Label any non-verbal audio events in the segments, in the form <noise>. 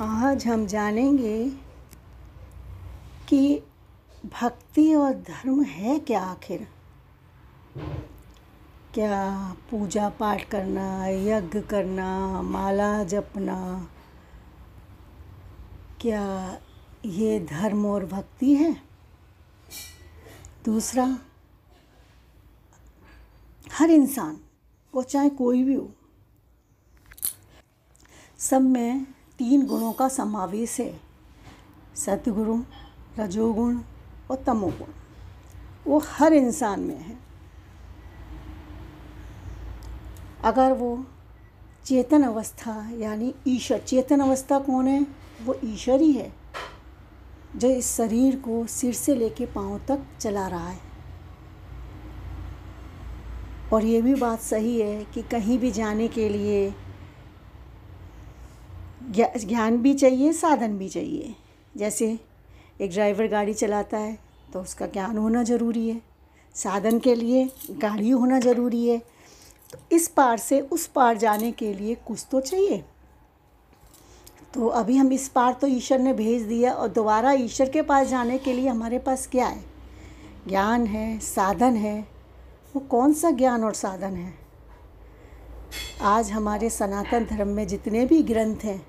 आज हम जानेंगे कि भक्ति और धर्म है क्या आखिर? क्या पूजा पाठ करना, यज्ञ करना, माला जपना, क्या ये धर्म और भक्ति है? दूसरा, हर इंसान, वो चाहे कोई भी हो, सब में तीन गुणों का समावेश है। सतगुण रजोगुण और तमोगुण। वो हर इंसान में है। अगर वो चेतन अवस्था, यानी ईश्वर, चेतन अवस्था कौन है? वो ईश्वर ही है, जो इस शरीर को सिर से लेके पाँव तक चला रहा है। और ये भी बात सही है कि कहीं भी जाने के लिए ज्ञान भी चाहिए, साधन भी चाहिए। जैसे एक ड्राइवर गाड़ी चलाता है तो उसका ज्ञान होना ज़रूरी है। साधन के लिए गाड़ी होना ज़रूरी है। तो इस पार से उस पार जाने के लिए कुछ तो चाहिए। तो अभी हम इस पार तो ईश्वर ने भेज दिया और दोबारा ईश्वर के पास जाने के लिए हमारे पास क्या है? ज्ञान है, साधन है। वो कौन सा ज्ञान और साधन है? आज हमारे सनातन धर्म में जितने भी ग्रंथ हैं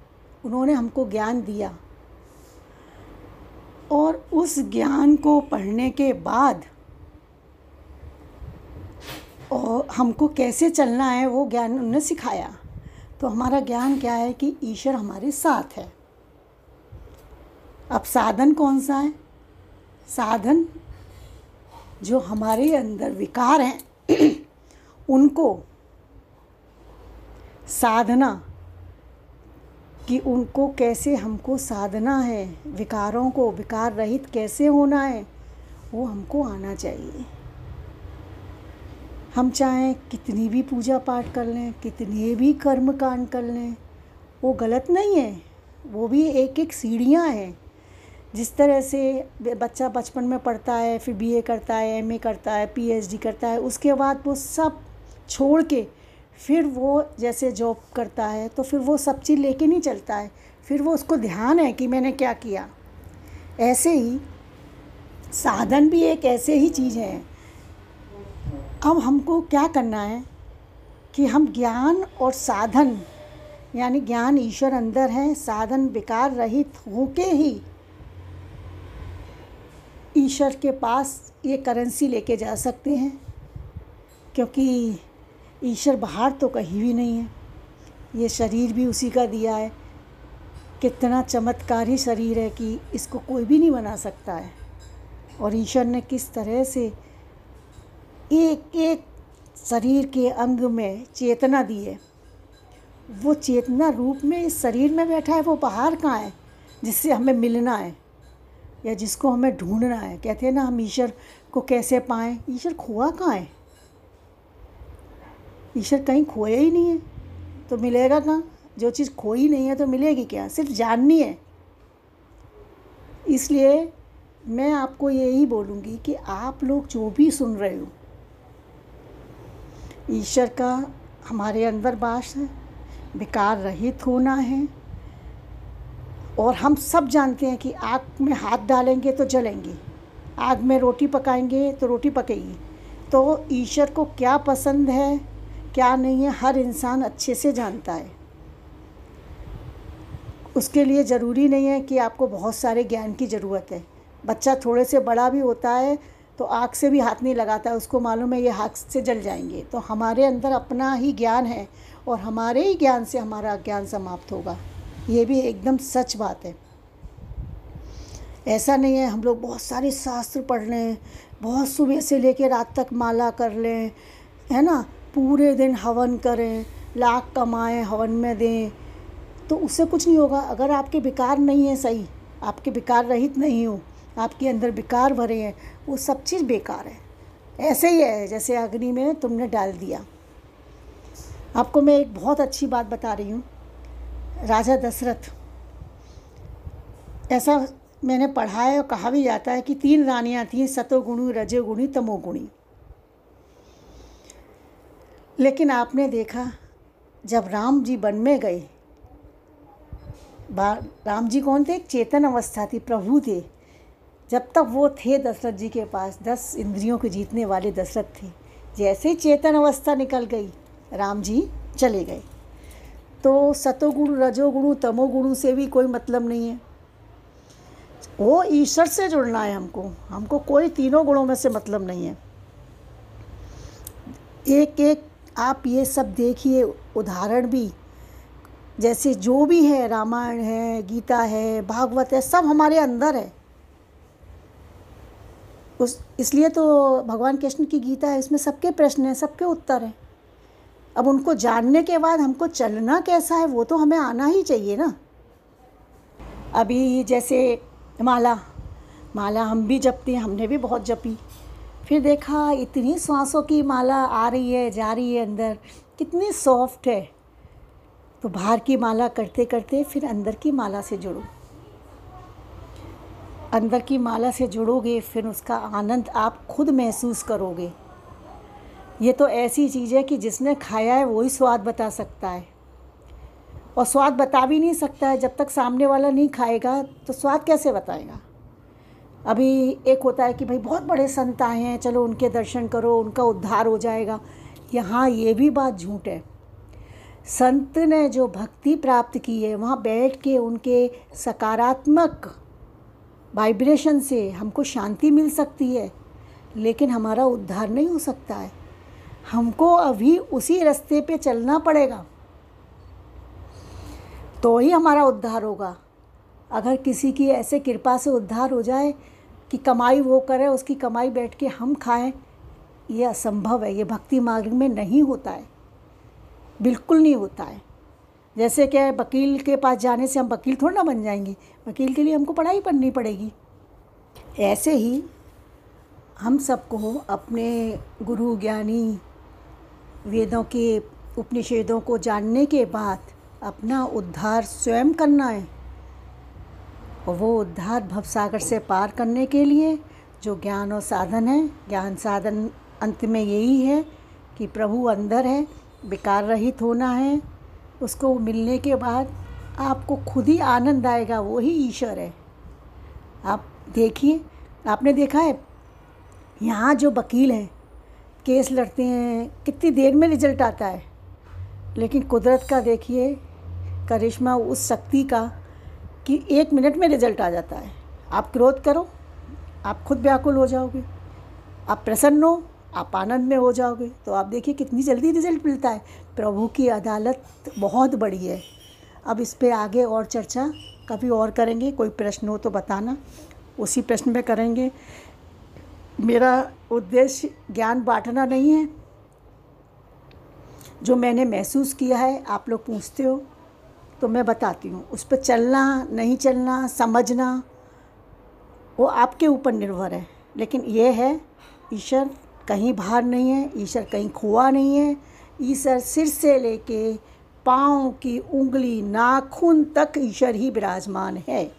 उन्होंने हमको ज्ञान दिया। और उस ज्ञान को पढ़ने के बाद, और हमको कैसे चलना है वो ज्ञान उन्होंने सिखाया। तो हमारा ज्ञान क्या है कि ईश्वर हमारे साथ है। अब साधन कौन सा है? साधन जो हमारे अंदर विकार हैं, उनको साधना कि उनको कैसे हमको साधना है, विकारों को, विकार रहित कैसे होना है, वो हमको आना चाहिए। हम चाहें कितनी भी पूजा पाठ कर लें, कितने भी कर्म कांड कर लें, वो गलत नहीं है। वो भी एक एक सीढ़ियाँ हैं। जिस तरह से बच्चा बचपन में पढ़ता है, फिर बीए करता है एमए करता है पीएचडी करता है, उसके बाद वो सब छोड़ के फिर वो जैसे जॉब करता है तो फिर वो सब चीज़ लेके नहीं चलता है। फिर वो उसको ध्यान है कि मैंने क्या किया। ऐसे ही, साधन भी एक ऐसे ही चीज़ है। अब हमको क्या करना है कि हम ज्ञान और साधन, यानी ज्ञान ईश्वर अंदर है, साधन विकार रहित होके ही ईश्वर के पास ये करेंसी लेके जा सकते हैं। क्योंकि ईश्वर बाहर तो कहीं भी नहीं है। ये शरीर भी उसी का दिया है। कितना चमत्कारी शरीर है कि इसको कोई भी नहीं बना सकता है। और ईश्वर ने किस तरह से एक एक शरीर के अंग में चेतना दी है। वो चेतना रूप में इस शरीर में बैठा है। वो बाहर कहाँ है? जिससे हमें मिलना है या जिसको हमें ढूंढना है। कहते हैं ना, हम ईश्वर को कैसे पाएँ? ईश्वर खोआ कहाँ है? ईश्वर कहीं खोया ही नहीं है। तो मिलेगा कहाँ? जो चीज़ खोई नहीं है तो मिलेगी क्या? सिर्फ़ जाननी है। इसलिए मैं आपको यही बोलूँगी कि आप लोग जो भी सुन रहे हो, ईश्वर का हमारे अंदर बास है, विकार रहित होना है, और हम सब जानते हैं कि आग में हाथ डालेंगे तो जलेंगे, आग में रोटी पकाएँगे तो रोटी पकेगी। तो ईश्वर को क्या पसंद है? क्या नहीं है, हर इंसान अच्छे से जानता है। उसके लिए ज़रूरी नहीं है कि आपको बहुत सारे ज्ञान की ज़रूरत है। बच्चा थोड़े से बड़ा भी होता है तो आग से भी हाथ नहीं लगाता है उसको मालूम है ये हाथ से जल जाएँगे। तो हमारे अंदर अपना ही ज्ञान है और हमारे ही ज्ञान से हमारा ज्ञान समाप्त होगा। ये भी एकदम सच बात है। ऐसा नहीं है, हम लोग बहुत सारे शास्त्र पढ़ लें, बहुत सुबह से लेकर रात तक माला कर लें, है ना? पूरे दिन हवन करें, लाख कमाएँ हवन में दें तो उससे कुछ नहीं होगा। अगर आपके विकार नहीं है सही, आपके विकार रहित नहीं हो, आपके अंदर विकार भरे हैं, वो सब चीज़ बेकार है। ऐसे ही है, जैसे अग्नि में तुमने डाल दिया। आपको मैं एक बहुत अच्छी बात बता रही हूँ। राजा दशरथ, ऐसा मैंने पढ़ा है और कहा भी जाता है कि तीन रानियाँ थीं, सतोगुणी, रजोगुणी, तमोगुणी। लेकिन आपने देखा, जब राम जी वन में गए राम जी कौन थे? चेतन अवस्था थी, प्रभु थे। जब तक वो थे दशरथ जी के पास, दस इंद्रियों को जीतने वाले दशरथ थे। जैसे ही चेतन अवस्था निकल गई, राम जी चले गए। तो सतोगुण रजोगुण तमोगुण से भी कोई मतलब नहीं है। वो ईश्वर से जुड़ना है हमको। हमको कोई तीनों गुणों में से मतलब नहीं है। एक एक आप ये सब देखिए, उदाहरण भी, जैसे जो भी है, रामायण है, गीता है, भागवत है, सब हमारे अंदर है। उस, इसलिए तो भगवान कृष्ण की गीता है, इसमें सबके प्रश्न हैं, सबके उत्तर हैं। अब उनको जानने के बाद हमको चलना कैसा है, वो तो हमें आना ही चाहिए ना। अभी जैसे माला माला हम भी जपते हैं, हमने भी बहुत जपी। फिर देखा, इतनी सांसों की माला आ रही है, जा रही है अंदर। कितनी सॉफ्ट है। तो बाहर की माला करते करते फिर अंदर की माला से जुड़ो। अंदर की माला से जुड़ोगे, फिर उसका आनंद आप खुद महसूस करोगे। ये तो ऐसी चीज़ है कि जिसने खाया है, वही स्वाद बता सकता है। और स्वाद बता भी नहीं सकता है। जब तक सामने वाला नहीं खाएगा तो स्वाद कैसे बताएगा? अभी एक होता है कि भाई बहुत बड़े संत आए हैं, चलो उनके दर्शन करो, उनका उद्धार हो जाएगा। यहाँ ये भी बात झूठ है। संत ने जो भक्ति प्राप्त की है, वहाँ बैठ के उनके सकारात्मक वाइब्रेशन से हमको शांति मिल सकती है, लेकिन हमारा उद्धार नहीं हो सकता है। हमको अभी उसी रास्ते पे चलना पड़ेगा। तो ही हमारा उद्धार होगा। अगर किसी की ऐसे कृपा से उद्धार हो जाए कि कमाई वो करे, उसकी कमाई बैठ के हम खाएँ, ये असंभव है, ये भक्ति मार्ग में नहीं होता है। बिल्कुल नहीं होता है। जैसे क्या है, वकील के पास जाने से हम वकील थोड़ा ना बन जाएँगे, वकील के लिए हमको पढ़ाई पढ़नी पड़ेगी। ऐसे ही हम सबको अपने गुरु, ज्ञानी वेदों के उपनिषेदों को जानने के बाद अपना उद्धार स्वयं करना है। और वो उद्धार भवसागर से पार करने के लिए जो ज्ञान और साधन है, ज्ञान साधन अंत में यही है कि प्रभु अंदर है बेकार रहित होना है, उसको मिलने के बाद आपको खुद ही आनंद आएगा वही ईश्वर है। आप देखिए, आपने देखा है, यहाँ जो वकील हैं, केस लड़ते हैं, कितनी देर में रिज़ल्ट आता है। लेकिन कुदरत का देखिए, करिश्मा उस शक्ति का कि एक मिनट में रिज़ल्ट आ जाता है। आप क्रोध करो, आप खुद व्याकुल हो जाओगे। आप प्रसन्न हो, आप आनंद में हो जाओगे। तो आप देखिए कितनी जल्दी रिज़ल्ट मिलता है। प्रभु की अदालत बहुत बड़ी है। अब इस पर आगे और चर्चा कभी और करेंगे। कोई प्रश्न हो तो बताना। उसी प्रश्न में करेंगे। मेरा उद्देश्य ज्ञान बांटना नहीं है। जो मैंने महसूस किया है, आप लोग पूछते हो। तो मैं बताती हूँ, उस पर चलना, नहीं चलना, समझना, वो आपके ऊपर निर्भर है। लेकिन ये है, ईश्वर कहीं बाहर नहीं है, ईश्वर कहीं खोआ नहीं है। ईश्वर सिर से लेके पाँव की उंगली, नाखून तक ईश्वर ही विराजमान है।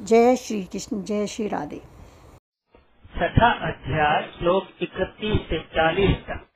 जय श्री कृष्ण, जय श्री राधे। छठा अध्याय, श्लोक इकतीस से चालीस तक।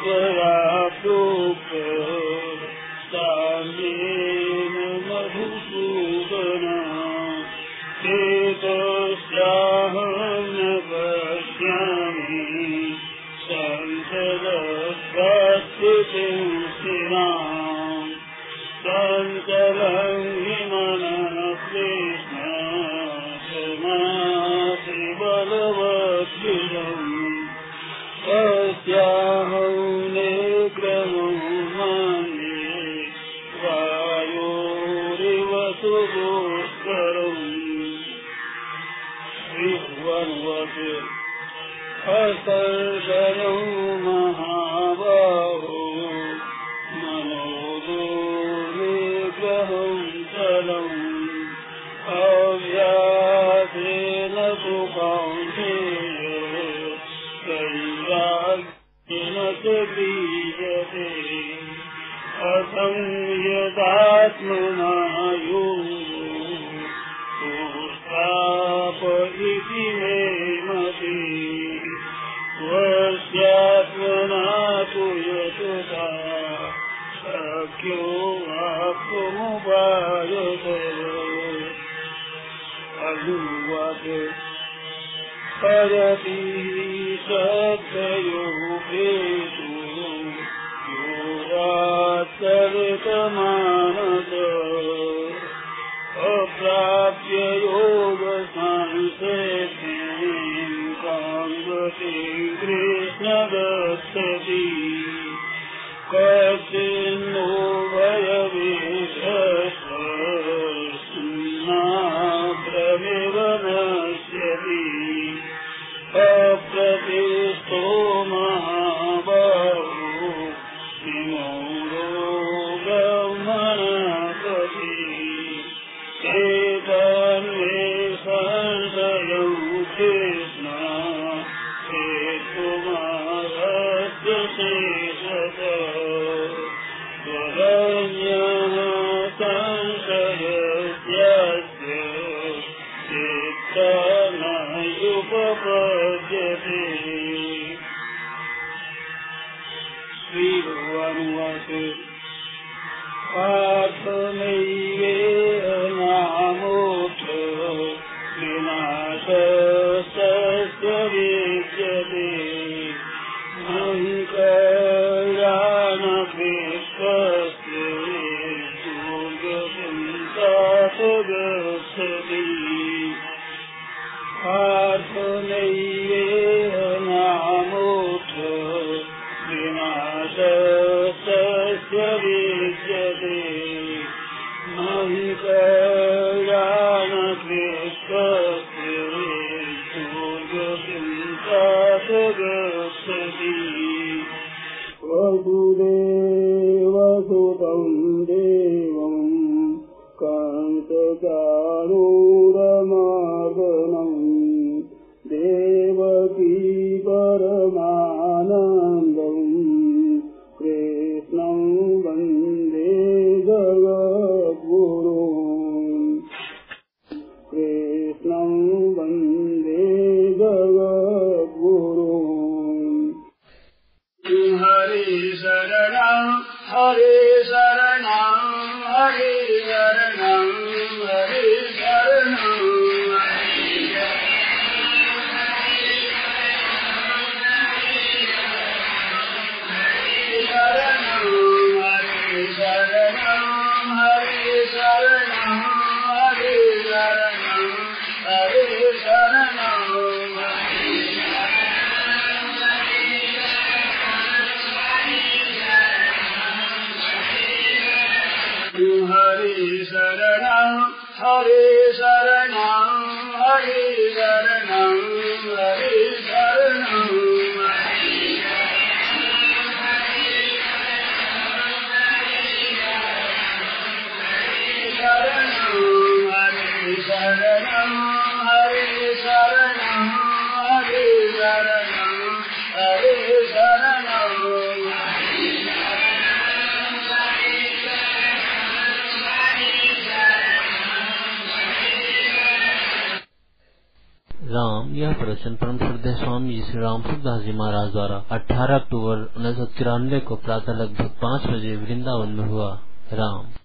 Puravadupe शरणम् हरे शरणम् हरे शरणम् हरे शरणम् Hare राम, यह प्रवचन परम श्रद्धे स्वामी श्री राम सुखदास जी महाराज द्वारा 18 अक्टूबर उन्नीस सौ तिरानवे को प्रातः लगभग पाँच बजे वृंदावन में हुआ। राम।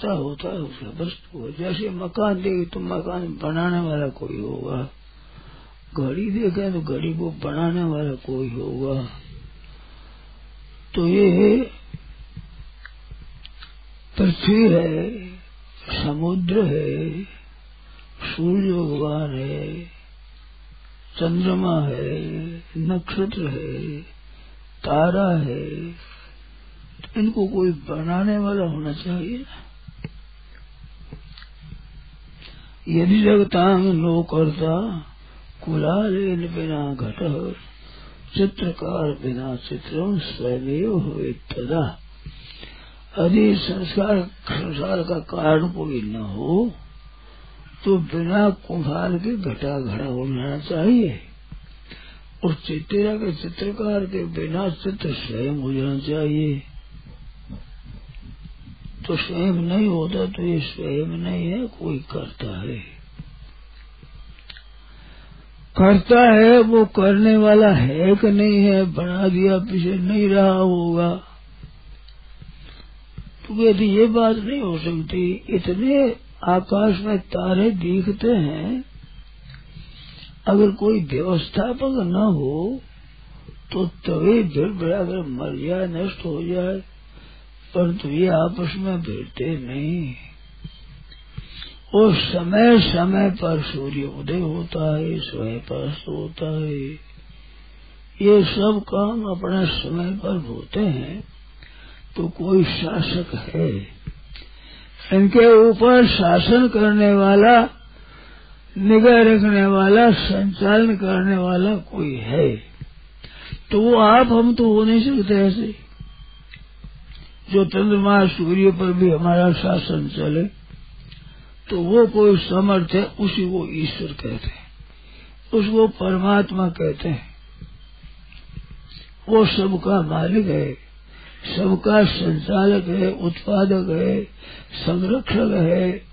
करता होता है उसका वस्तु जैसे मकान देखे तो मकान बनाने वाला कोई होगा। घड़ी देखे तो घड़ी को बनाने वाला कोई होगा। तो ये पृथ्वी है, समुद्र है, सूर्य भगवान है, चंद्रमा है, नक्षत्र है, तारा है। तो इनको कोई बनाने वाला होना चाहिए यदि जगतांग नो करता कुलालेन बिना घट, चित्रकार बिना चित्र स्वयं हुए तदा। यदि संस्कार संसार का कारण कोई न हो तो बिना कुम्हार के घटा घड़ा होना चाहिए। और चित्रा के चित्रकार के बिना चित्र स्वयं हो जाना चाहिए। तो स्वयं नहीं होता तो ये स्वयं नहीं है, कोई करता है। करता है, वो करने वाला है कि नहीं है, बना दिया, पीछे नहीं रहा होगा। तो यदि ये बात नहीं हो सकती, इतने आकाश में तारे दिखते हैं, अगर कोई व्यवस्थापक न हो तो तभी फिर अगर मर जाए नष्ट हो जाए परंतु ये आपस में भिड़ते नहीं। और समय समय पर सूर्य उदय होता है स्वयं पस्त होता है। ये सब काम अपने समय पर होते हैं तो कोई शासक है। इनके ऊपर शासन करने वाला, निगाह रखने वाला, संचालन करने वाला कोई है। तो वो आप हम तो हो नहीं सकते ऐसे। जो चंद्रमा सूर्य पर भी हमारा शासन चले तो वो कोई समर्थ है, उसी को ईश्वर कहते हैं। उसको परमात्मा कहते हैं। वो सबका मालिक है, सबका संचालक है, उत्पादक है, संरक्षक है।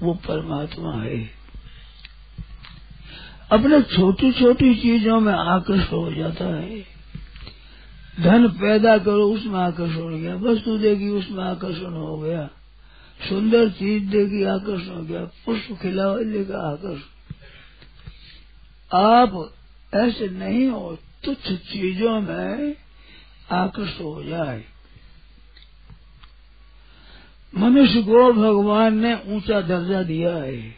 वो परमात्मा है। अपने छोटी छोटी चीज़ों में आकर्षण हो जाता है। धन पैदा करो उसमें आकर्षण हो गया। वस्तु देगी उसमें आकर्षण हो गया। सुंदर चीज़ देगी आकर्षण हो गया। पुष्प खिलावा देगा आकर्षण। आप ऐसे नहीं हो तुच्छ चीज़ों में आकर्षण हो जाए। मनुष्य को भगवान ने ऊँचा दर्जा दिया है।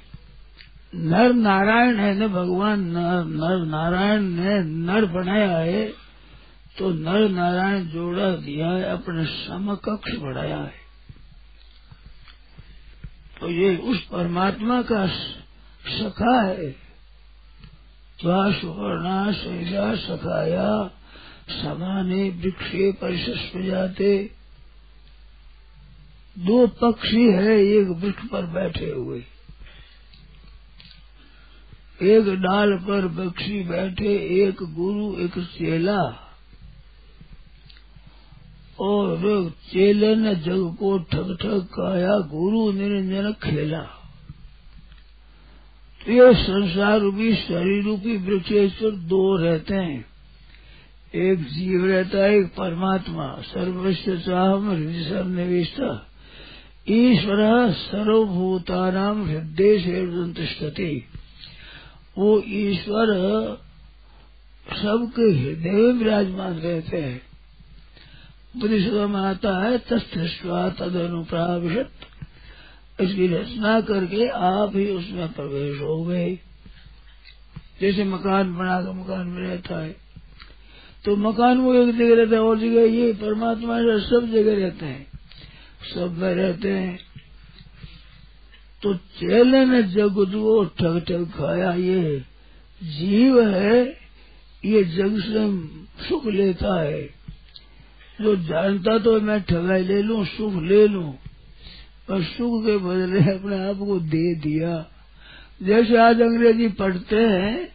नर नारायण है न भगवान नर, नर नारायण ने नर बनाया है। तो नर नारायण जोड़ा दिया है, अपने समकक्ष बढ़ाया है। तो ये उस परमात्मा का सखा है। सुवर्णा शैला सखाया, समाने वृक्षे परिशस्व जाते। दो पक्षी है एक वृक्ष पर बैठे हुए। एक डाल पर पक्षी बैठे, एक गुरु, एक चेला। और चेले ने जग को ठग ठग काया गुरु निरंजन खेला। तो ये संसार रूपी शरीर रूपी वृक्षेश्वर दो रहते हैं। एक जीव रहता है, एक परमात्मा। सर्वस्व चाहम सर्वनिवेशता ईश्वर सर्वभूतानाम हृदय से वो ईश्वर सबके हृदय में विराजमान रहते हैं। उपनिषदों में आता है तस्थवा तद अनुप्राविशत इसकी रचना करके आप ही उसमें प्रवेश हो गए। जैसे मकान बनाकर मकान में रहता है। तो मकान वो एक जगह रहता है, और जगह ये, परमात्मा सब जगह रहते हैं। सब में रहते हैं। तो चेले ने जग को ठग ठग खाया, ये जीव है, ये जग से सुख लेता है। जो जानता तो मैं ठगाई ले लूँ, सुख ले लूँ, पर सुख के बदले अपने आप को दे दिया। जैसे आज अंग्रेज़ी पढ़ते हैं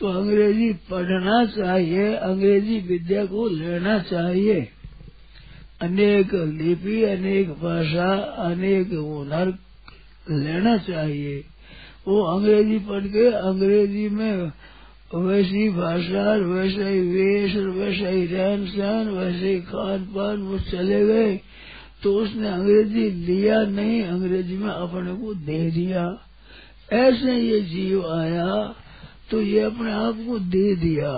तो अंग्रेज़ी पढ़ना चाहिए, अंग्रेज़ी विद्या को लेना चाहिए। अनेक लिपि, अनेक भाषा, अनेक हुनर लेना चाहिए। वो अंग्रेज़ी पढ़ के अंग्रेज़ी में वैसी भाषा वैसा ही वेश वैसा ही रहन सहन वैसे ही खान पान वो चले गए तो उसने अंग्रेज़ी लिया नहीं, अंग्रेज़ी में अपने को दे दिया। ऐसे ये जीव आया तो ये अपने आप को दे दिया।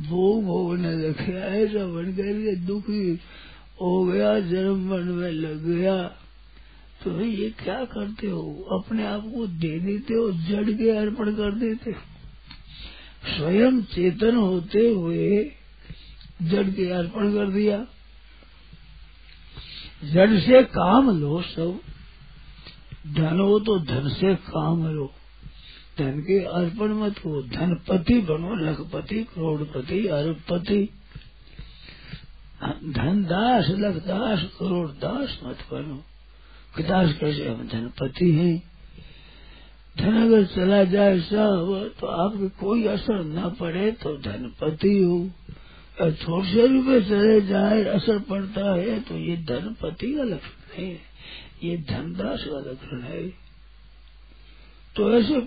भोग भोगने लगे, ऐसा बन करके दुखी हो गया, जन्म मन में लग गया। तो ये क्या करते हो? अपने आप को दे देते हो, जड़ के अर्पण कर देते स्वयं चेतन होते हुए जड़ के अर्पण कर दिया। जड़ से काम लो सब, धन हो तो धन से काम लो। धन के अर्पण मत हो, धनपति बनो लखपति, करोड़पति, अरबपति। धन दास, लख दास, करोड़ दास मत बनो। दास कैसे हम धनपति हैं? धन अगर चला जाए सब तो आपके कोई असर न पड़े तो धनपति हो। थोड़े से रुपये चले जाए असर पड़ता है तो ये धनपति का लक्षण है। ये धनदास का लक्षण है। तो ऐसे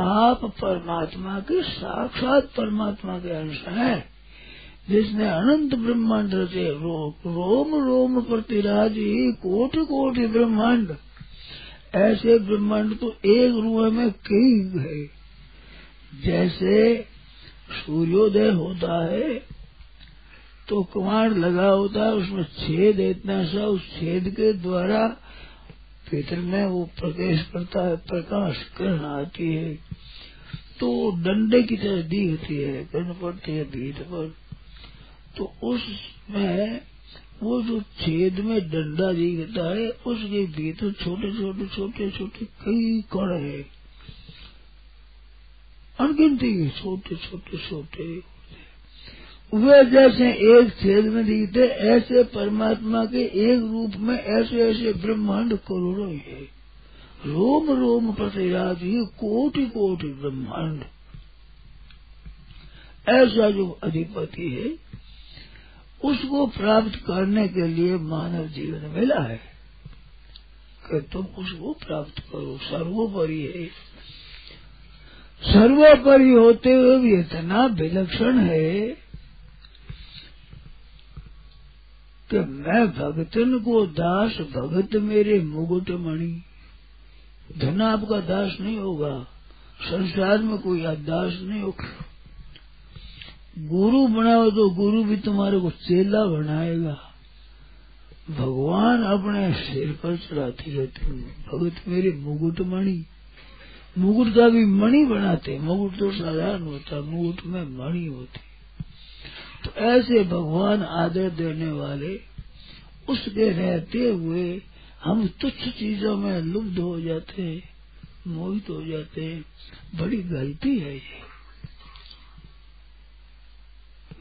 आप परमात्मा के साक्षात परमात्मा के अंश हैं जिसने अनंत ब्रह्मांड रचे। रो, रोम रोम प्रतिराजी कोटि कोटि ब्रह्मांड। ऐसे ब्रह्मांड तो एक रूह में कई है। जैसे सूर्योदय होता है तो कुमार लगा होता है, उसमें छेद इतना सा, उस छेद के द्वारा भीतर में वो प्रवेश करता है, प्रकाश किरण आती है। तो डंडे की तरह दिखती है, किरण पड़ती है, भीत पर। तो उसमें वो जो छेद में डंडा दिखता है, उसके भीतर छोटे छोटे छोटे छोटे कई कण है। अनगिनती छोटे छोटे छोटे। वे जैसे एक छेद में दिखते, ऐसे परमात्मा के एक रूप में ऐसे ऐसे ब्रह्मांड करोड़ों है। रोम रोम प्रतिराज ये कोटि कोटि ब्रह्मांड। ऐसा जो अधिपति है उसको प्राप्त करने के लिए मानव जीवन मिला है कि तुम उसको प्राप्त करो। सर्वोपरि है। सर्वोपरि होते हुए भी इतना विलक्षण है कि मैं भगतन को दास, भगत मेरे मुकुट मणि। धन आपका दास नहीं होगा। संसार में कोई दास नहीं होगा। गुरु बनाओ तो गुरु भी तुम्हारे को चेला बनाएगा। भगवान अपने सिर पर चढ़ाती रहती भगत मेरे मुकुट मणि। मुकुट का भी मणि बनाते। मुकुट तो साधारण होता, मुकुट में मणि होती। तो ऐसे भगवान आदर देने वाले, उसके रहते हुए हम तुच्छ चीज़ों में लुब्ध हो जाते हैं, मोहित हो जाते हैं। बड़ी गलती है ये।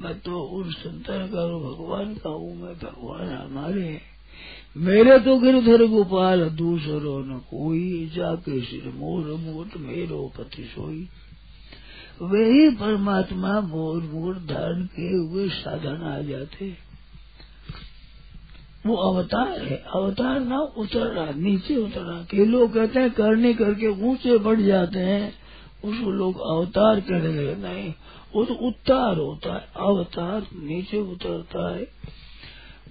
मैं तो उन संतान का भगवान का हूँ, मैं भगवान हमारे हैं। मेरे तो गिरधर गोपाल, दूसरो न कोई, जाके सिर मोर मोट मेरो पति सोई। वे ही परमात्मा मोर मोर धारण किए हुए साधन आ जाते। वो अवतार है, अवतार ना उतर रहा नीचे उतर रहा के लोग कहते हैं, करने करके ऊँचे बढ़ जाते हैं। उसको लोग अवतार कहने लगे, नहीं वो तो उतार होता है, अवतार नीचे उतरता है।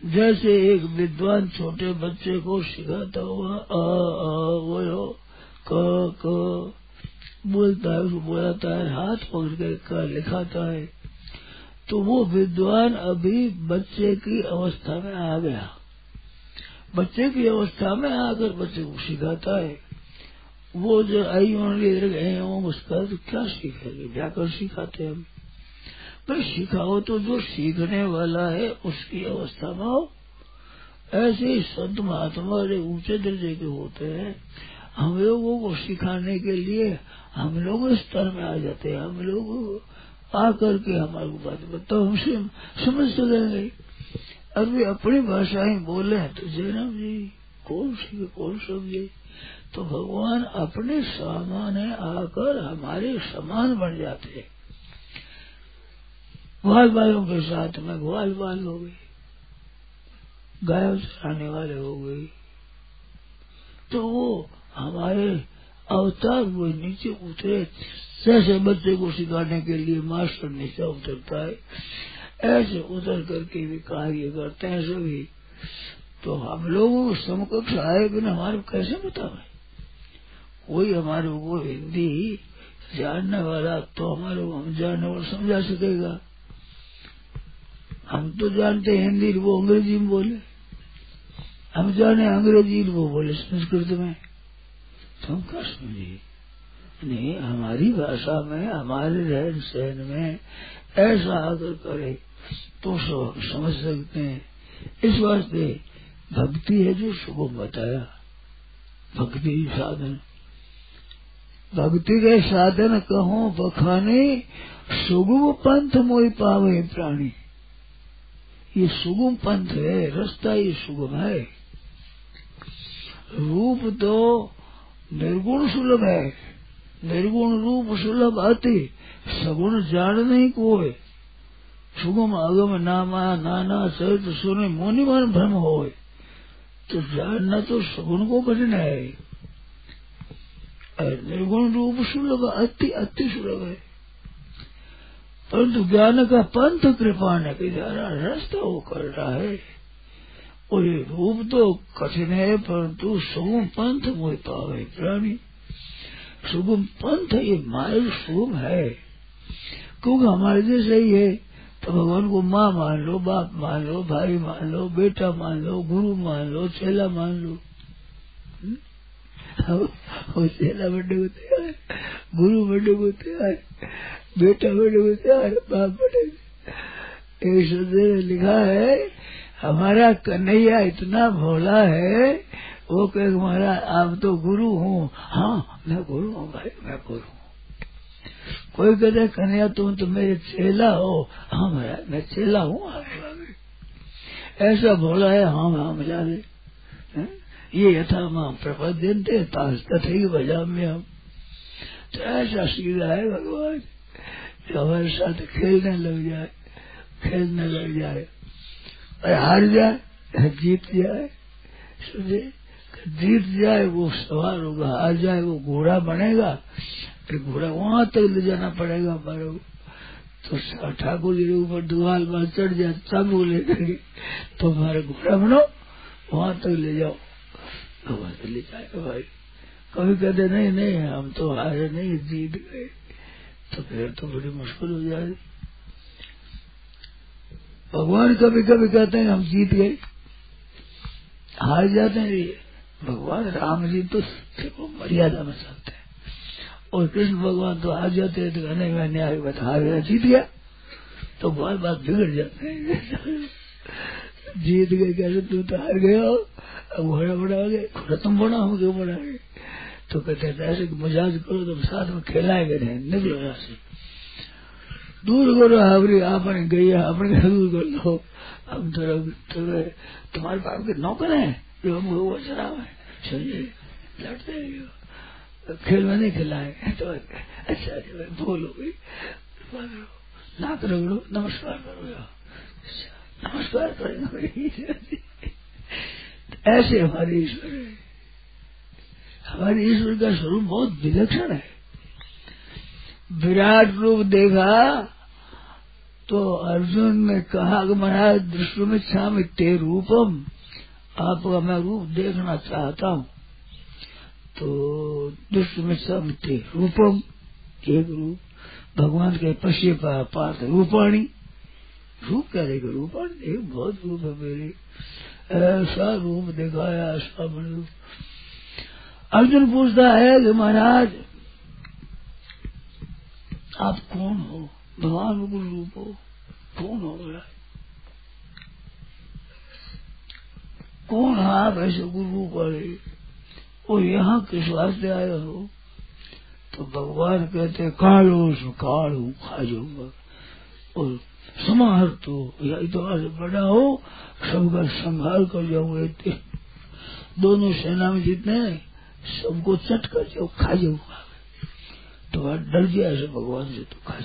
जैसे एक विद्वान छोटे बच्चे को सिखाता हुआ अ वो क क बोलता है, उसको बोलाता है, हाथ पकड़ के क लिखाता है। तो वो विद्वान अभी बच्चे की अवस्था में आ गया। बच्चे की अवस्था में आकर बच्चे को सिखाता है। वो जो आई गए उसका तो क्या सीखेंगे? जाकर सिखाते हम। भाई सिखाओ तो जो सीखने वाला है, उसकी अवस्था में हो ऐसे ही संत महात्मा बड़े ऊँचे दर्जे के होते हैं। हम लोगों को सिखाने के लिए हम लोग स्तर में आ जाते हैं। हम लोग आकर के हमारे बात बताओ हमसे समझ सकेंगे अभी अपनी भाषा ही बोले तो जयराम जी, कौन सी, कौन समझे? तो भगवान अपने सामान्य आकर हमारे समान बन जाते हैं। ग्वाल वालों के साथ में ग्वाल बाल हो गई। गायों चराने वाले हो गए तो वो हमारे अवतार वो नीचे उतरे, जैसे बच्चे को सिखाने के लिए मास्टर नीचे उतरता है, ऐसे उतर करके भी कार्य करते हैं सभी। तो हम लोगों समकक्ष आए बिना हमारे कैसे बतावे कोई हमारे को हिंदी जानने वाला तो हमारे को हम जानने वाला समझा सकेगा। हम तो जानते हिंदी वो अंग्रेज़ी में बोले। हम जाने अंग्रेज़ी वो बोले संस्कृत में। तो हम क्या नहीं, हमारी भाषा में, हमारे रहन सहन में ऐसा आकर करे तो समझ सकते हैं। इस वास्ते भक्ति है जो सुगम बताया। भक्ति साधन। भक्ति के साधन कहो, बखाने, सुगम पंथ मोई पावे प्राणी। ये सुगम पंथ है, रास्ता ये सुगम है। रूप तो निर्गुण सुलभ है, निर्गुण रूप सुलभ आती सगुण जान नहीं कोय सुगम आगम नामा, नाना सहित सुने मोनि मन भ्रम हो तो जानना तो सगुण को कठिन है। निर्गुण रूप सुलभ अति अति सुलभ है। परंतु ज्ञान का पंथ कृपा के द्वारा रास्ता वो कर रहा। है और ये रूप तो कठिन है, परंतु सुगम पंथ मोह पावे प्राणी। सुगम पंथ ये मार्ग सुगम है। क्योंकि हमारे जैसे ही है तो भगवान को माँ मान लो, बाप मान लो, भाई मान लो, बेटा मान लो, गुरु मान लो, चेला मान लो। वो चेला बड़े को तैयार गुरु बड़े को तैयार बेटा बड़े को तैयार बाप एक ने लिखा है, हमारा कन्हैया इतना भोला है, वो कहे हमारा आप तो गुरु हूँ। हाँ मैं गुरु हूँ भाई, मैं गुरु हूँ। कोई कहते कन्हैया, तुम तो मेरे चेला हो। हाँ महाराज, मैं चेला हूँ ऐसा भोला है? हाँ हाँ मज़ा दे। ये यथा माँ प्रपद्यंते ताश तथे बजा में हम तो ऐसा सीधा है भगवान? जो हमारे साथ खेलने लग जाए, खेलने लग जाए। और हार जाए, जीत जाए, समझे? जीत जाए, वो सवार होगा, हार जाए, वो घोड़ा बनेगा, फिर घोड़ा वहाँ तक ले जाना पड़ेगा हमारे तो ठाकुर जी के ऊपर दुआल पर चढ़ जाए, तब वो लेकर तो हमारे घोड़ा बनो, वहाँ तक ले जाओ। तो वहाँ से ले जाएगा भाई। कभी कहते, नहीं नहीं, हम तो हारे नहीं, जीत गए। तो फिर तो बड़ी मुश्किल हो जाएगी। भगवान कभी कभी कहते हैं, हम जीत गए, हार जाते हैं। भगवान राम जी तो देखो मर्यादा में चलते हैं। और कृष्ण भगवान तो हार जाते हैं तो कहने मैं न्याय बता हार गया, जीत गया। तो बार बात बिगड़ जाते हैं। जीत गए कैसे तू तो हार गया हो घोड़ा बड़ा हो गए घोड़ा तुम बना हो गए तो कहते हैं ऐसे मजाज करो तो साथ में खिलाए गए हैं निकलो यहाँ से। दूर करो हावरी आपने गई आपने दूर कर लो। हम तो, तो तुम्हारे बाप के नौकर हैं जो हम वो शराब है समझे? लड़ते हैं खेल में नहीं खिलाए। <laughs> तो अच्छा भूल हो गई नाक रगड़ो नमस्कार करो नमस्कार करेंगे <laughs> ऐसे हमारे ईश्वर है। हमारे ईश्वर का स्वरूप बहुत विलक्षण है। विराट रूप देखा तो अर्जुन ने कहा कि महाराज, दृष्टि में छाम ते रूपम आपका मैं रूप देखना चाहता हूँ। तो दृष्टि में छाम ते रूपम, एक रूप। भगवान के पश्य पार्थ रूपाणी, रूप क्या देगा रूपाणी, एक बहुत रूप है मेरे। ऐसा रूप दिखाया ऐसा रूप। अर्जुन पूछता है कि महाराज, आप कौन हो? भगवान गुरु रूप हो? कौन हो गया कौन है आप ऐसे गुरु वाले? और यहाँ किस वास्ते आए हो? तो भगवान कहते कालो काल हूँ खा जाऊँगा और समार तो या इतना से बड़ा हो सबका संहार कर जाऊँगा। दोनों सेना में जितने सबको चट कर जाओ खा जाऊँगा तो वह डर गया ऐसे भगवान से तो खा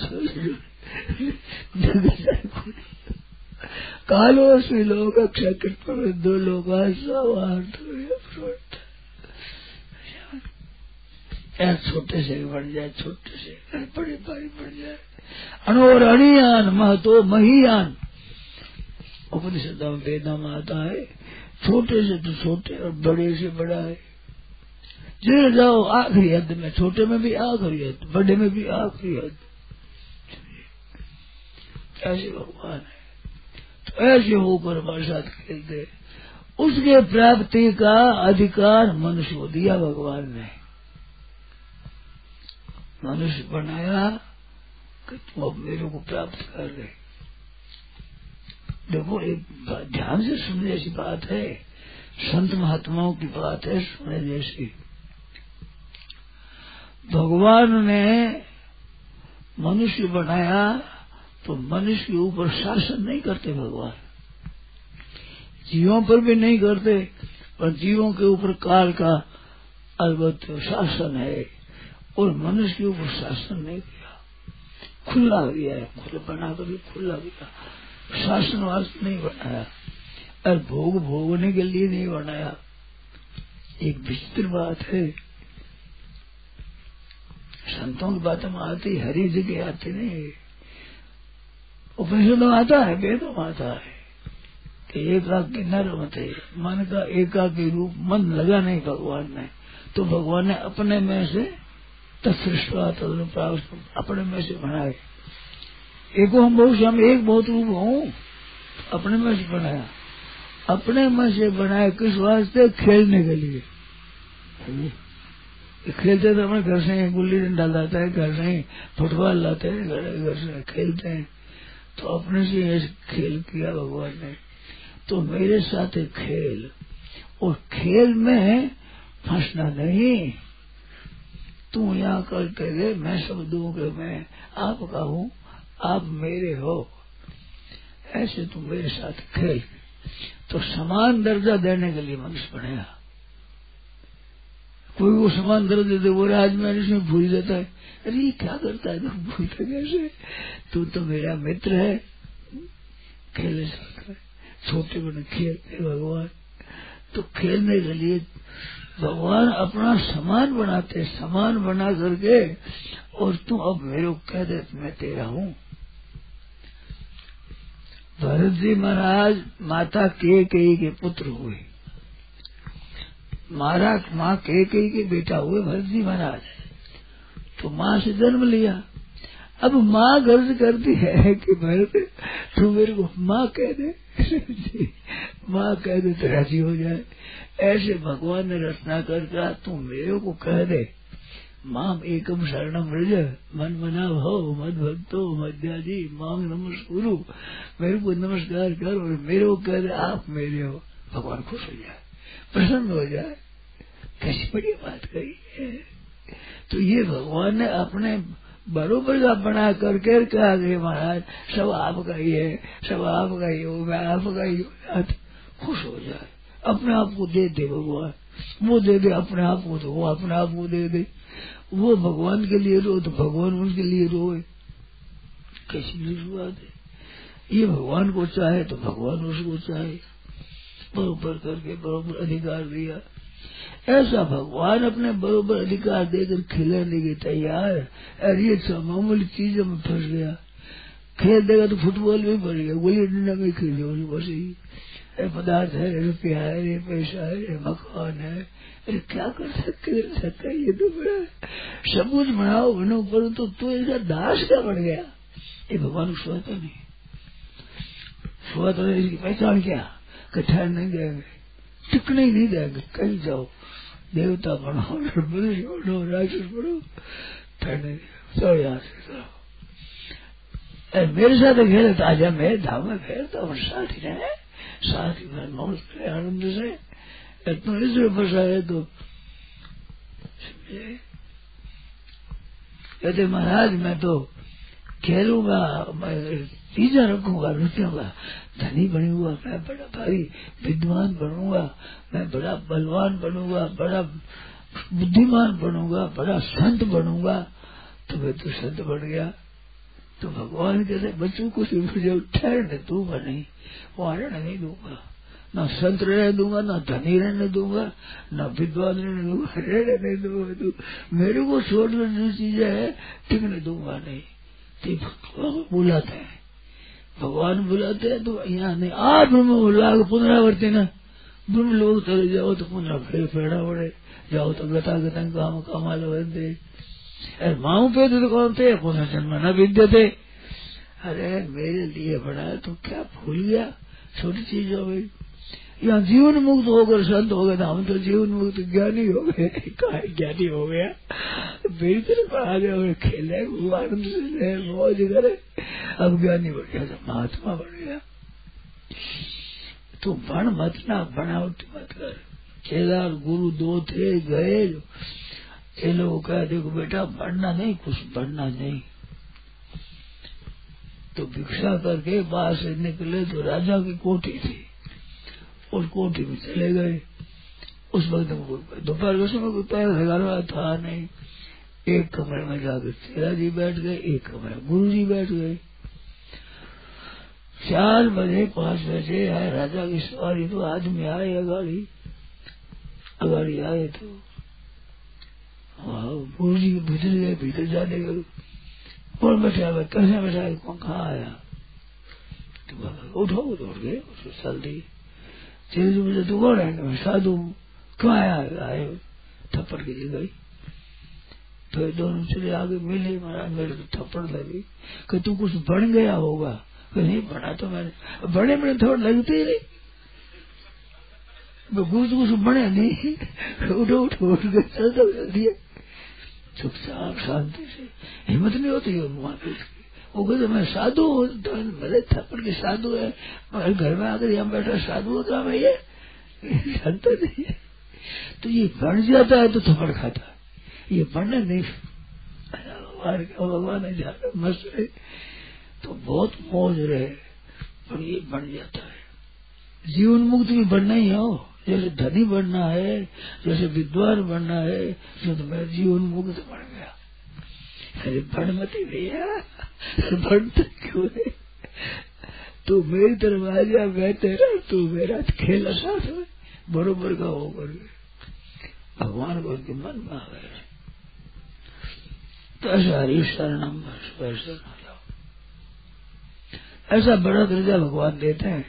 कालो से लोग, अक्षय कृत दो लोग छोटे से बढ़ जाए, छोटे से बड़े, भारी बढ़ जाए। अणोरणीयान महतो महीयान। उपनिषद वेदा में आता है, छोटे से तो छोटे और बड़े से बड़ा है। जिधर जाओ, आखिरी हद में, छोटे में भी आखिरी हद, बड़े में भी आखिरी हद। ऐसे भगवान है। तो ऐसे होकर हमारे साथ खेलते उसके प्राप्ति का अधिकार मनुष्य को दिया भगवान ने। मनुष्य बनाया कि तुम अब मेरे को प्राप्त कर रहे देखो, एक ध्यान से सुनने जैसी बात है। संत महात्माओं की बात है सुनने जैसी। भगवान ने मनुष्य बनाया तो मनुष्य के ऊपर शासन नहीं करते भगवान। जीवों पर भी नहीं करते, पर जीवों के ऊपर काल का अलबत् शासन है और मनुष्य के ऊपर शासन नहीं किया। खुला गया है, खुले बना कर भी खुला गया शासन वास्ते नहीं बनाया और भोग भोगने के लिए नहीं बनाया। एक विचित्र बात है संतों की बातों में आती, हरी जगह आती नहीं। उपनिषद में आता है, वेदों में आता है कि एकाकी नर मते, मन का एकाकी रूप, मन लगा नहीं भगवान ने। तो भगवान ने अपने में से तत्सृष्टा तदनुप्राप्त अपने में से बनाए। एको हम बहुत हम एक बहुत रूप हूँ, अपने में से बनाया। अपने में से बनाए किस वास्ते? खेलने के लिए। खेलते तो अपने घर से ही गुल्ली डंडा लाता है, घर से ही फुटबॉल लाते हैं, घर घर से खेलते हैं। तो अपने से ऐसे खेल किया भगवान ने। तो मेरे साथ एक खेल। और खेल में फंसना नहीं। तू यहाँ करके दे मैं सब दूँ कि मैं आपका हूँ, आप मेरे हो। ऐसे तुम मेरे साथ खेल। तो समान दर्जा देने के लिए मनुष्य बनेगा कोई वो समान दर्जा देते वो आज मैं इसमें भूल जाता है। अरे ये क्या करता है? तुम भूलते कैसे? तू तो मेरा मित्र है। खेलने सकता है। छोटे बड़े खेलते भगवान। तो खेलने के लिए भगवान अपना समान बनाते समान बना करके, और तू अब मेरे को कह दे, मैं तेरा हूँ। भरत जी महाराज, माता के कई के पुत्र हुए। महाराज, माँ के कई के बेटा हुए भरत जी महाराज। तो माँ से जन्म लिया। अब माँ गर्ज करती है कि भरत, तू मेरे को माँ कह दे। <laughs> माँ कह दे तो राज़ी हो जाए। ऐसे भगवान ने रचना कर तू मेरे को कह दे। माम एकम शरणम रज मन मना भव, मद भक्तो मध्याजी माम नमस्कुरु, मेरे को नमस्कार कर और मेरे को कह दे, आप मेरे हो। भगवान खुश हो जाए, प्रसन्न हो जाए। कैसी बड़ी बात कही है। तो ये भगवान ने अपने बरोबर का बना करके कहा गए महाराज, सब आपका ही है, सब आपका ही हो, मैं आपका ही हो। खुश हो जाए। अपने आप को दे दे भगवान। वो दे दे, अपने आप को तो वो अपने आप को दे दे। वो भगवान के लिए रो तो भगवान उनके लिए रोए। कैसी बात है। ये भगवान को चाहे तो भगवान उसको चाहे। बरोबर करके बरोबर अधिकार दिया। ऐसा भगवान अपने बरोबर अधिकार देकर खिलाने के तैयार और ये मामूली चीज़ों में फंस गया। खेल देगा तो फुटबॉल भी पड़ गया गोली डंडा में खेल बस ही पदार्थ है रुपया है ये पैसा है ये मकान है। अरे क्या कर सकते कर सकता ये तो बड़ा सब कुछ बनाओ, बनो पर तो इसका दास क्या बन गया? ये भगवान को सोता नहीं। इसकी पहचान क्या? कठिन नहीं देंगे टिकने नहीं देंगे। कहीं जाओ। देवता बनो बनो राक्षस बनो ठहरने चलो यहाँ से चलो मेरे साथ खेले तो आजा मैं धाम में फेरता हूँ साथ रहे साथ मैं मौज करे आनंद से। इतना इसमें फंसा है तो। कहते महाराज, मैं तो खेलूँगा, मैं चीजा रखूँगा रुचूँगा धनी बनूँगा, मैं बड़ा भारी विद्वान बनूँगा, मैं बड़ा बलवान बनूँगा, बड़ा बुद्धिमान बनूँगा, बड़ा संत बनूँगा। तो मैं तो संत बन गया। तो भगवान कहते, बच्चों को सिर्फ़ मुझे ठहरने दूँगा नहीं। वो रहने नहीं दूँगा। ना संत रहने दूँगा, ना धनी रहने दूँगा, ना विद्वान रहने दूँगा, रहने नहीं दूँगा तू। मेरे को छोड़कर जो चीज़ें है टिकने दूँगा नहीं। तो बुलाते हैं। भगवान बुलाते हैं तो यहाँ नहीं। आ ब्रह्म लाग पुनरावर्ती ना ब्रह्म लोग चले जाओ तो पुनरा फिर फेड़ा पड़े। जाओ तो गता गता काम कमाल बंदे अरे माऊ पे तो कौन थे? पुनर्जन्म न विद्य थे। अरे मेरे लिए बड़ा तो क्या भूल गया? छोटी चीज़ हो गई। यहाँ जीवन मुक्त होकर संत हो गए, हम तो जीवन मुक्त ज्ञानी हो गए। कहा ज्ञानी हो गया? तरफ़ आ गया खेले आनंद से मौज करे। ज्ञानी बन गया महात्मा बन गया। तू बन मत ना, बनावट मत कर। केदार गुरु दो थे, गए ये लोग कह देखो बेटा बढ़ना नहीं, कुछ बढ़ना नहीं। तो भिक्षा करके बाहर से निकले तो राजा की कोठी थी। उस कोठी में चले गए। उस वक्त दोपहर के समय कोई पैर लगा रहा था नहीं। एक कमरे में जाकर तेरा जी बैठ गए, एक कमरे गुरु जी बैठ गए। चार बजे, पाँच बजे आए, राजा की सवारी तो आदमी आए अगाड़ी अगाड़ी आए तो गुरु जी भीतर गए, भीतर जाने गए कौन बैठा है? कैसे बैठा है? कौन कहाँ आया? तो उठो, उठ गए उसको चल दी चीज़ मुझे तो कौन है? मैं साधु। क्यों आया आए थप्पड़ के लिए गई। फिर दोनों चले आगे, मिले, महाराज मेरे को थप्पड़ लगी। कि तू कुछ बन गया होगा? नहीं बना तो मैंने बड़े बड़े थोड़े लगते ही नहीं। कुछ कुछ बने नहीं। उठो उठो, उठ गए चलता जल्दी चुपचाप शांति से। हिम्मत नहीं होती वहाँ पे। वो कहते, मैं साधु हूँ तो भले थप्पड़ के साधु है मगर घर में आकर यहाँ बैठा साधु होता मैं ये जानता नहीं है। तो ये बढ़ जाता है तो थप्पड़ खाता है। ये बढ़ने नहीं। भगवान है जाता मस्त रहे। तो बहुत मौज रहे पर ये बढ़ जाता है। जीवन मुक्त भी बढ़ना ही हो जैसे धनी बनना है, जैसे विद्वान बनना है तो मैं जीवन मुक्त बन गया। अरे बढ़ मत भैया बढ़ते क्यों है? तू मेरी तरफ़ आ जा, मैं तेरा, तू मेरा खेल साथ में। बरोबर का हो करके भगवान को उनके मन में आ गए तो ऐसा हरी शरणम वैसे। ऐसा बड़ा दर्जा भगवान देते हैं।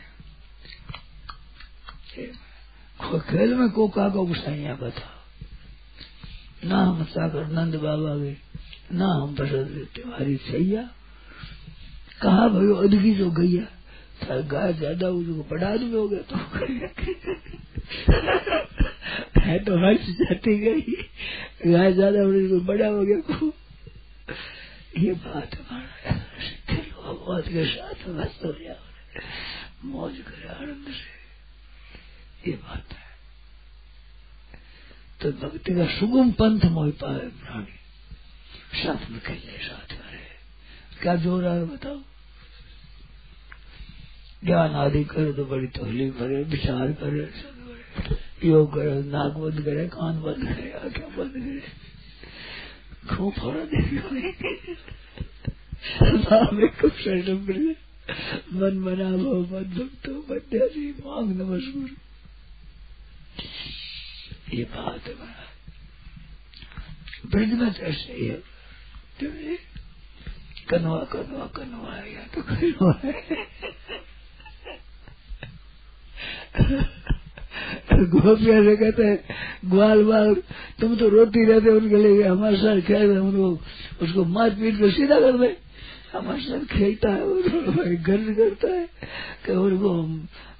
खेल में को का को गुस्साइया बता। ना हम सागर नंद बाबा गए ना हम बसंत तिवारी सैया। कहा भाई अदगी जो गैया गाय ज़्यादा उसको बड़ा आदमी हो गया तो <laughs> है तो हर्ष जाती गई। गाय ज़्यादा बड़ा हो गया को ये बात हमारा भगवत के साथ मस्त हो जाओ मौज करे आनंद से। ये बात है। तो भक्ति का सुगम पंथ मोह पाए प्राणी। साथ में खेले साथ करे क्या ज़ोर है बताओ? ज्ञान आदि करे तो बड़ी तकलीफ़ करे, विचार करे योग करे, नाक बंद करे, कान बंद करे, आँखें बंद करे। खूब देखो मन मना भो मध्यासी मांग नमस्कुर ये बात है ब्रज में तो ही है। कनवा कनवा कनवा है या तो कनवा है? गोपिया से कहते हैं, ग्वाल बाल तुम तो रोती रहते उनके लिए, हमारे साथ खेल रहे उनको, उसको मार पीट कर सीधा कर दे। हमारे साथ खेलता है गर्ज करता है। कि उनको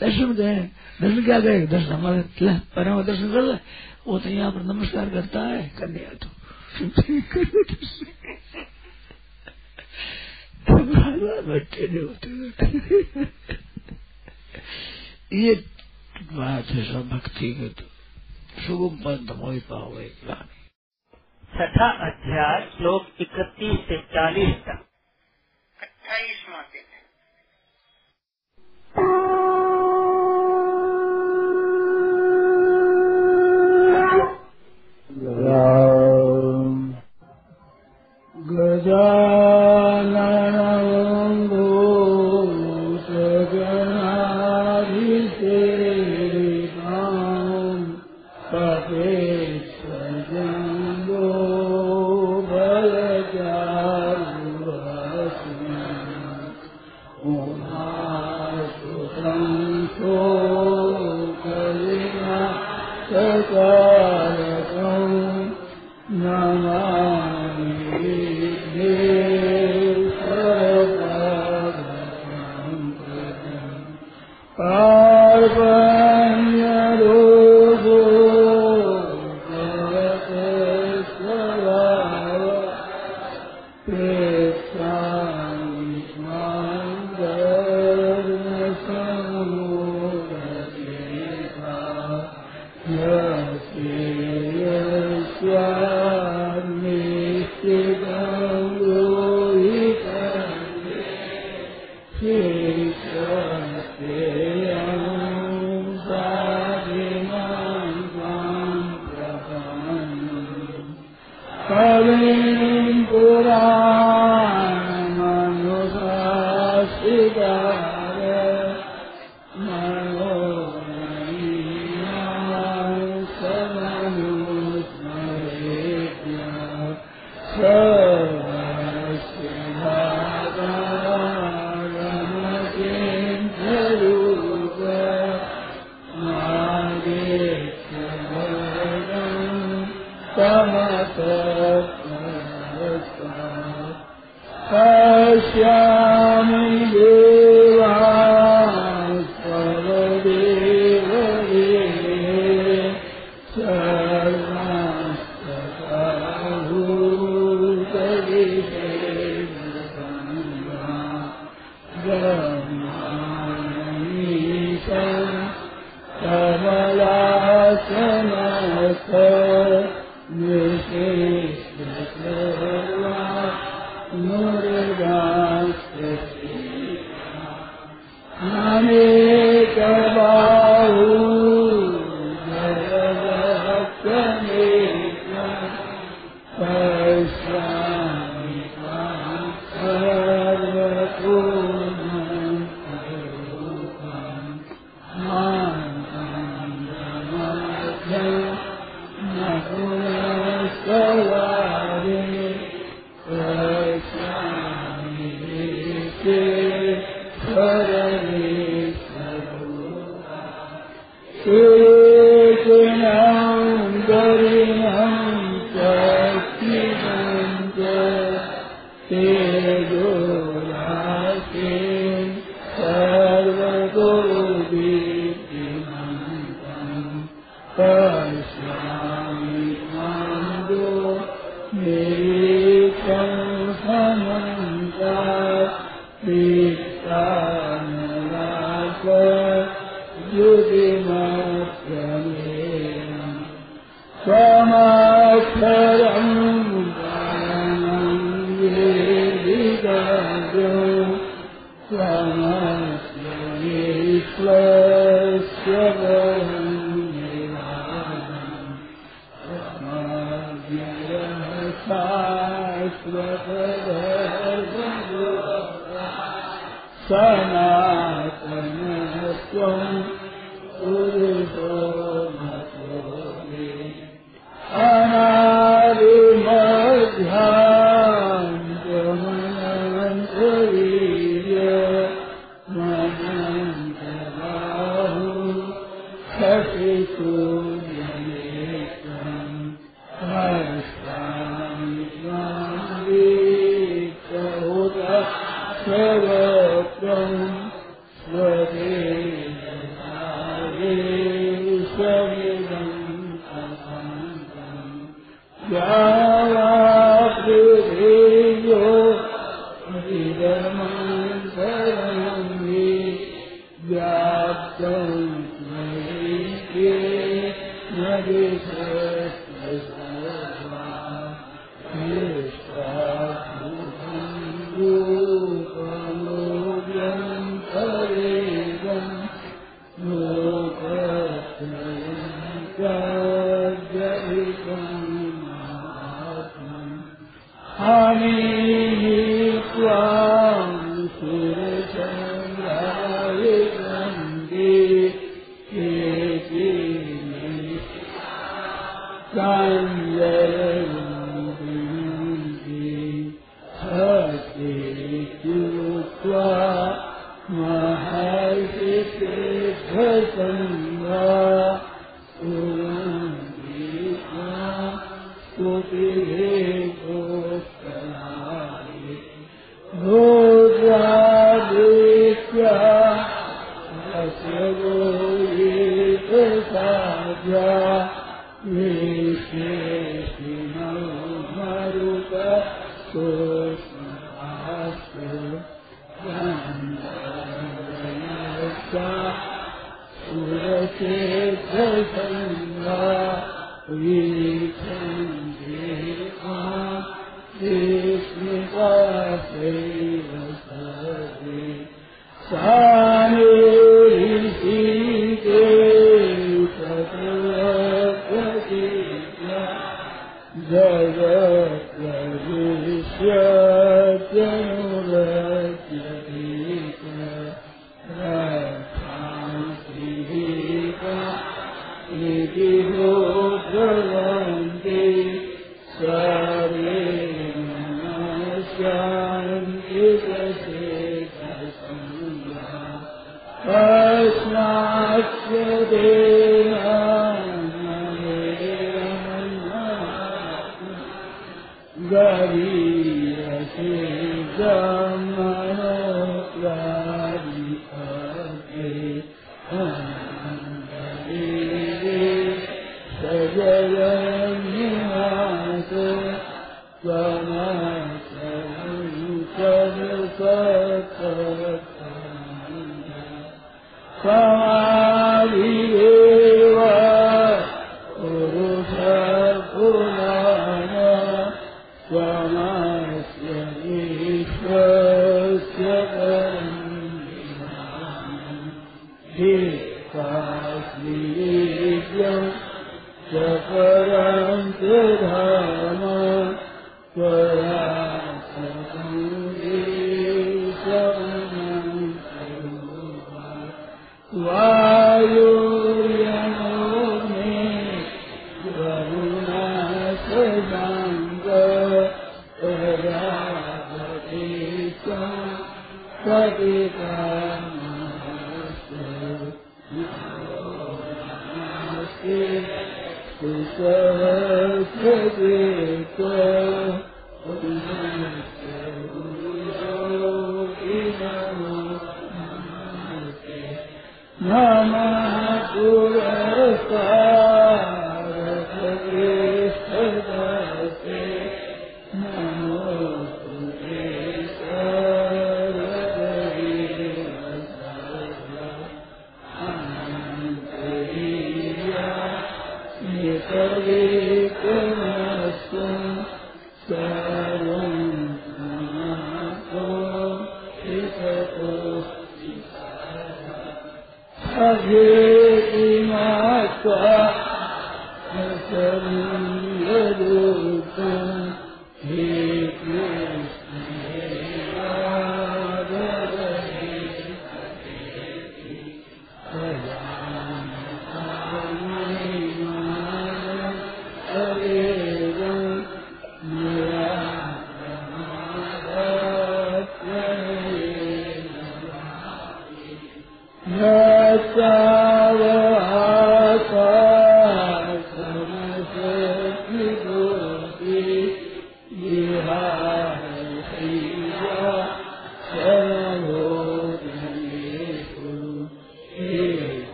दर्शन गए, दर्शन क्या गए? दर्शन हमारे परम दर्शन कर वो तो यहाँ पर नमस्कार करता है कन्या तो। ये बात है सब भक्ति के तो। सुगम पंथ मोहि पाओ ज्ञानी छठा अध्याय, श्लोक इकतीस से चालीस तक।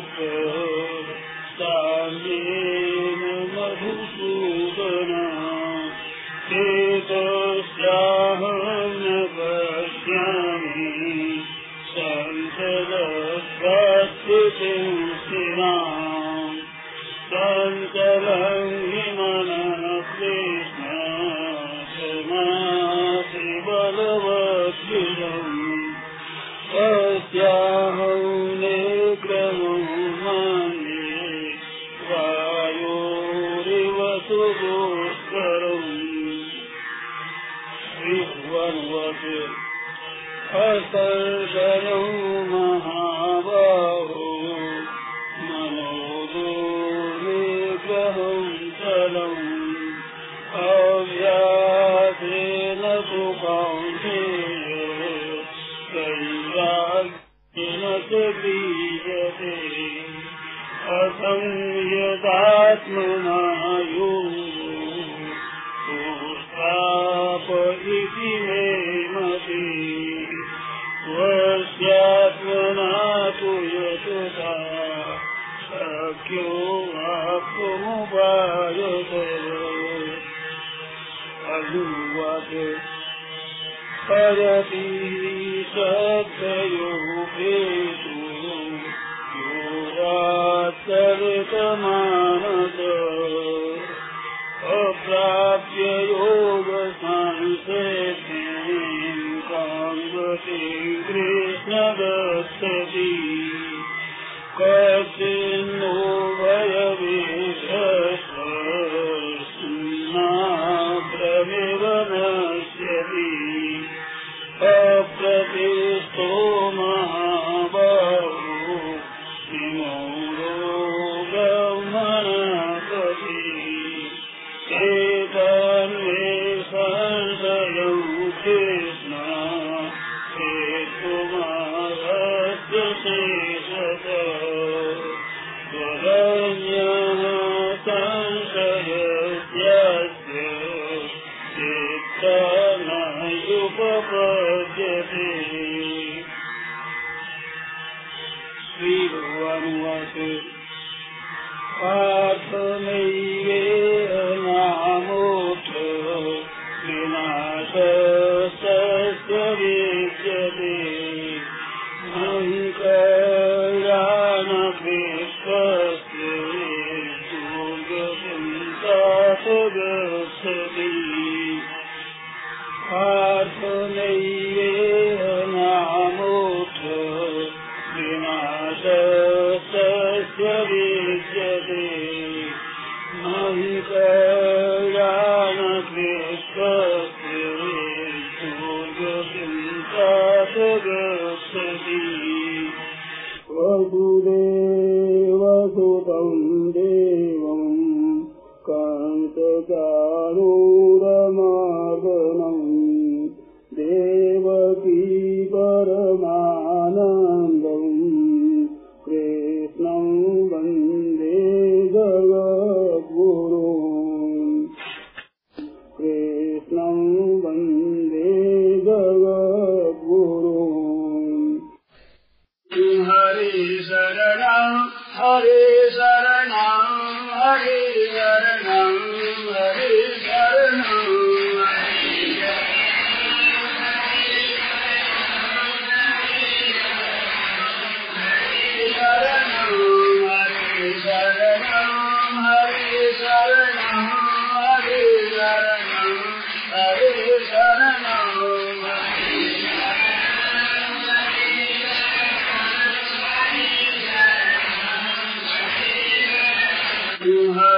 group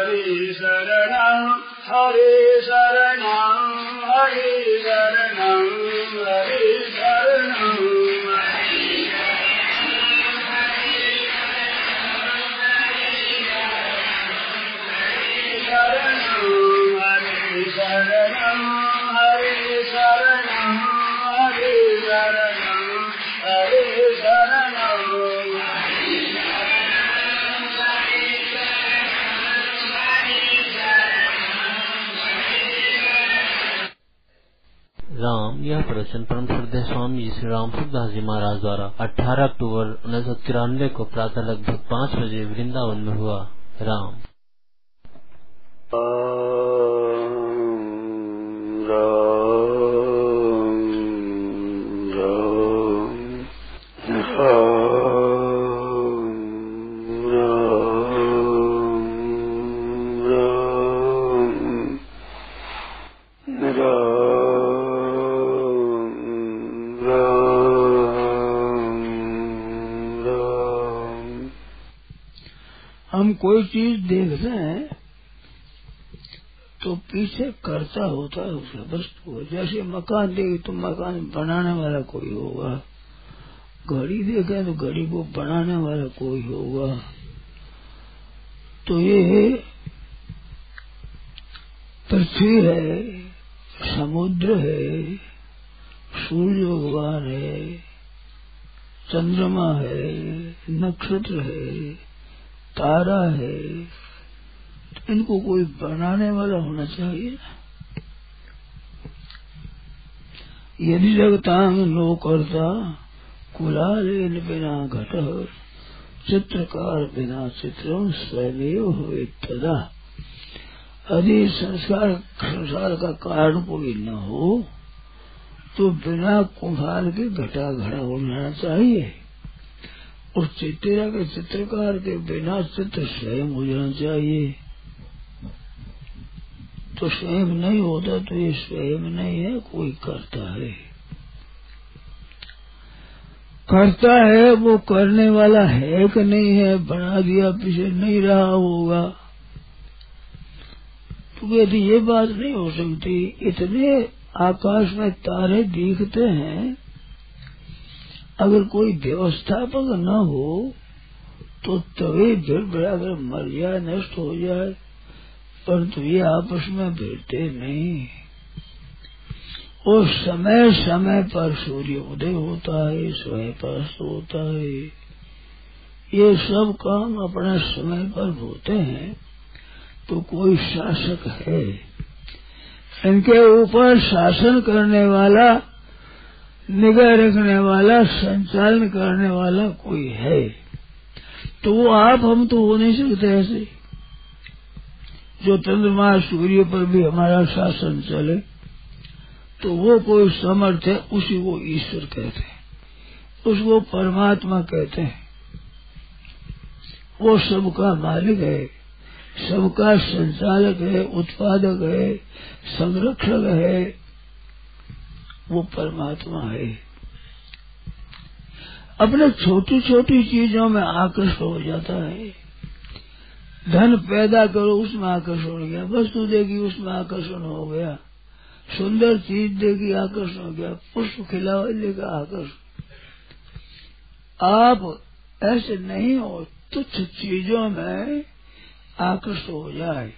Hari Saranam, Hari Saranam, Hari Saranam, Hari Saranam. Hari Saranam, Hari Saranam. Ram, यह प्रवचन परम श्रद्धा स्वामी जी श्री राम सुखदास जी महाराज द्वारा 18 अक्टूबर उन्नीस सौ तिरानवे को प्रातः लगभग पाँच बजे वृंदावन में हुआ। राम। करता होता है उसे वस्तु को जैसे मकान देखे तो मकान बनाने वाला कोई होगा। घड़ी देखे तो घड़ी को बनाने वाला कोई होगा। तो ये पृथ्वी है, समुद्र है, सूर्य भगवान है, चंद्रमा है, नक्षत्र है, तारा है। इनको कोई बनाने वाला होना चाहिए यदि जगतांग नो करता कुलालेन बिना घट चित्रकार बिना चित्रम स्वयं हुए तदा। यदि संस्कार संसार का कारण कोई न हो तो बिना कुम्हार के घटा घड़ा होना चाहिए। और चित्रा के चित्रकार के बिना चित्र स्वयं हो जाना चाहिए। तो स्वयं नहीं होता तो ये स्वयं नहीं है, कोई करता है। करता है, वो करने वाला है कि नहीं है, बना दिया, पीछे नहीं रहा होगा। तो यदि ये बात नहीं हो सकती, इतने आकाश में तारे दिखते हैं, अगर कोई व्यवस्थापक न हो तो तभी भिड़ भीड़ भड़ाकर मर जाए नष्ट हो जाए। परंतु ये आपस में भिड़ते नहीं। और समय समय पर सूर्य उदय होता है, समय पर होता है। ये सब काम अपने समय पर होते हैं तो कोई शासक है। इनके ऊपर शासन करने वाला, निगाह रखने वाला, संचालन करने वाला कोई है। तो वो आप हम तो हो नहीं सकते ऐसे। जो चंद्रमा सूर्य पर भी हमारा शासन चले तो वो कोई समर्थ है, उसी को ईश्वर कहते हैं। उसको परमात्मा कहते हैं। वो सबका मालिक है, सबका संचालक है, उत्पादक है, संरक्षक है। वो परमात्मा है। अपने छोटी छोटी चीज़ों में आकर्षण हो जाता है। धन पैदा करो, उसमें आकर्षण हो गया। वस्तु देगी, उसमें आकर्षण हो गया। सुंदर चीज़ देगी, आकर्षण हो गया। पुष्प खिलावा देखा आकर्षण। आप ऐसे नहीं हो, तुच्छ चीज़ों में आकर्षण हो जाए।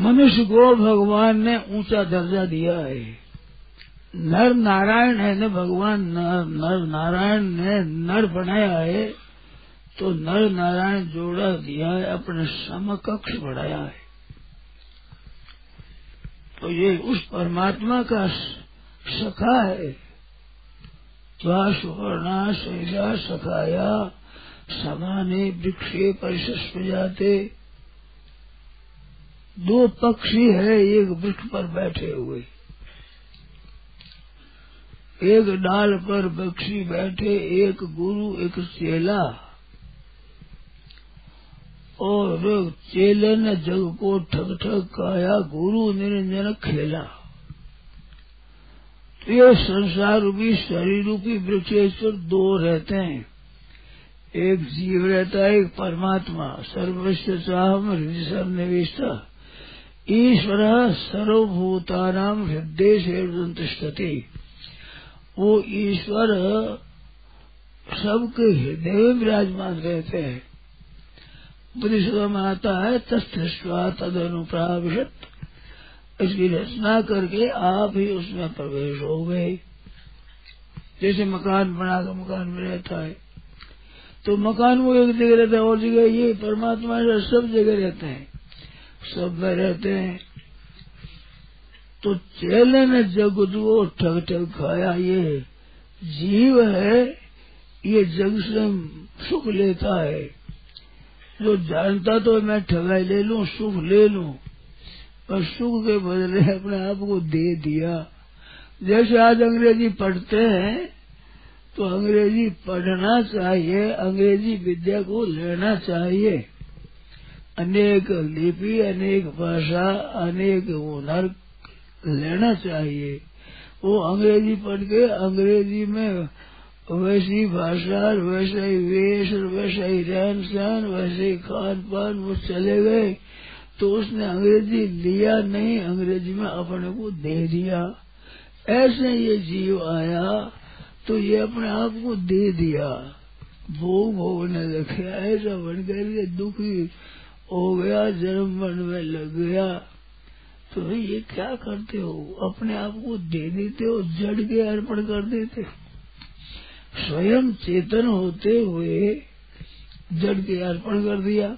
मनुष्य को भगवान ने ऊँचा दर्जा दिया है। नर नारायण है, न भगवान नर नारायण ने नर बनाया है। तो नर नारायण जोड़ा दिया है, अपने समकक्ष बढ़ाया है। तो ये उस परमात्मा का सखा है। त्वा सुवर्णा शैला सखाया, समाने वृक्षे परिशस्व जाते। दो पक्षी है, एक वृक्ष पर बैठे हुए। एक डाल पर पक्षी बैठे, एक गुरु, एक चेला। और चेले ने जग को ठग ठग काया गुरु निरंजन खेला। तो ये संसार रूपी शरीर रूपी वृक्षेश्वर दो रहते हैं। एक जीव रहता है, एक परमात्मा। सर्वस्व हृदय सन्निवेशता ईश्वर सर्वभूतानाम हृदय से वो ईश्वर सबके हृदय में विराजमान रहते हैं। उपनिषदों में आता है तस्थवा तद अनुप्राविशत इसकी रचना करके आप ही उसमें प्रवेश हो गए। जैसे मकान बनाकर मकान में रहता है। तो मकान वो एक जगह रहता है, और जगह ये, परमात्मा सब जगह रहते हैं। सब में रहते हैं। तो चेले ने जग जो ठग ठग खाया, ये जीव है, ये जग से सुख लेता है। जो जानता तो मैं ठगाई ले लूँ, सुख ले लूँ। पर सुख के बदले अपने आप को दे दिया। जैसे आज अंग्रेज़ी पढ़ते हैं तो अंग्रेज़ी पढ़ना चाहिए, अंग्रेज़ी विद्या को लेना चाहिए। अनेक लिपि, अनेक भाषा, अनेक हुनर लेना चाहिए। वो अंग्रेज़ी पढ़ के अंग्रेज़ी में वैसी भाषा वैसे ही वेश वैसे ही रहन सहन, वैसे ही खान पान, वो चले गए। तो उसने अंग्रेज़ी लिया नहीं, अंग्रेज़ी में अपने को दे दिया। ऐसे ये जीव आया तो ये अपने आप को दे दिया। भोग भोगने लगे, ऐसा बनकर के दुखी हो गया, जन्म मन में लग गया। तो ये क्या करते हो? अपने आप को दे देते हो, जड़ के अर्पण कर देते स्वयं चेतन होते हुए जड़ के अर्पण कर दिया।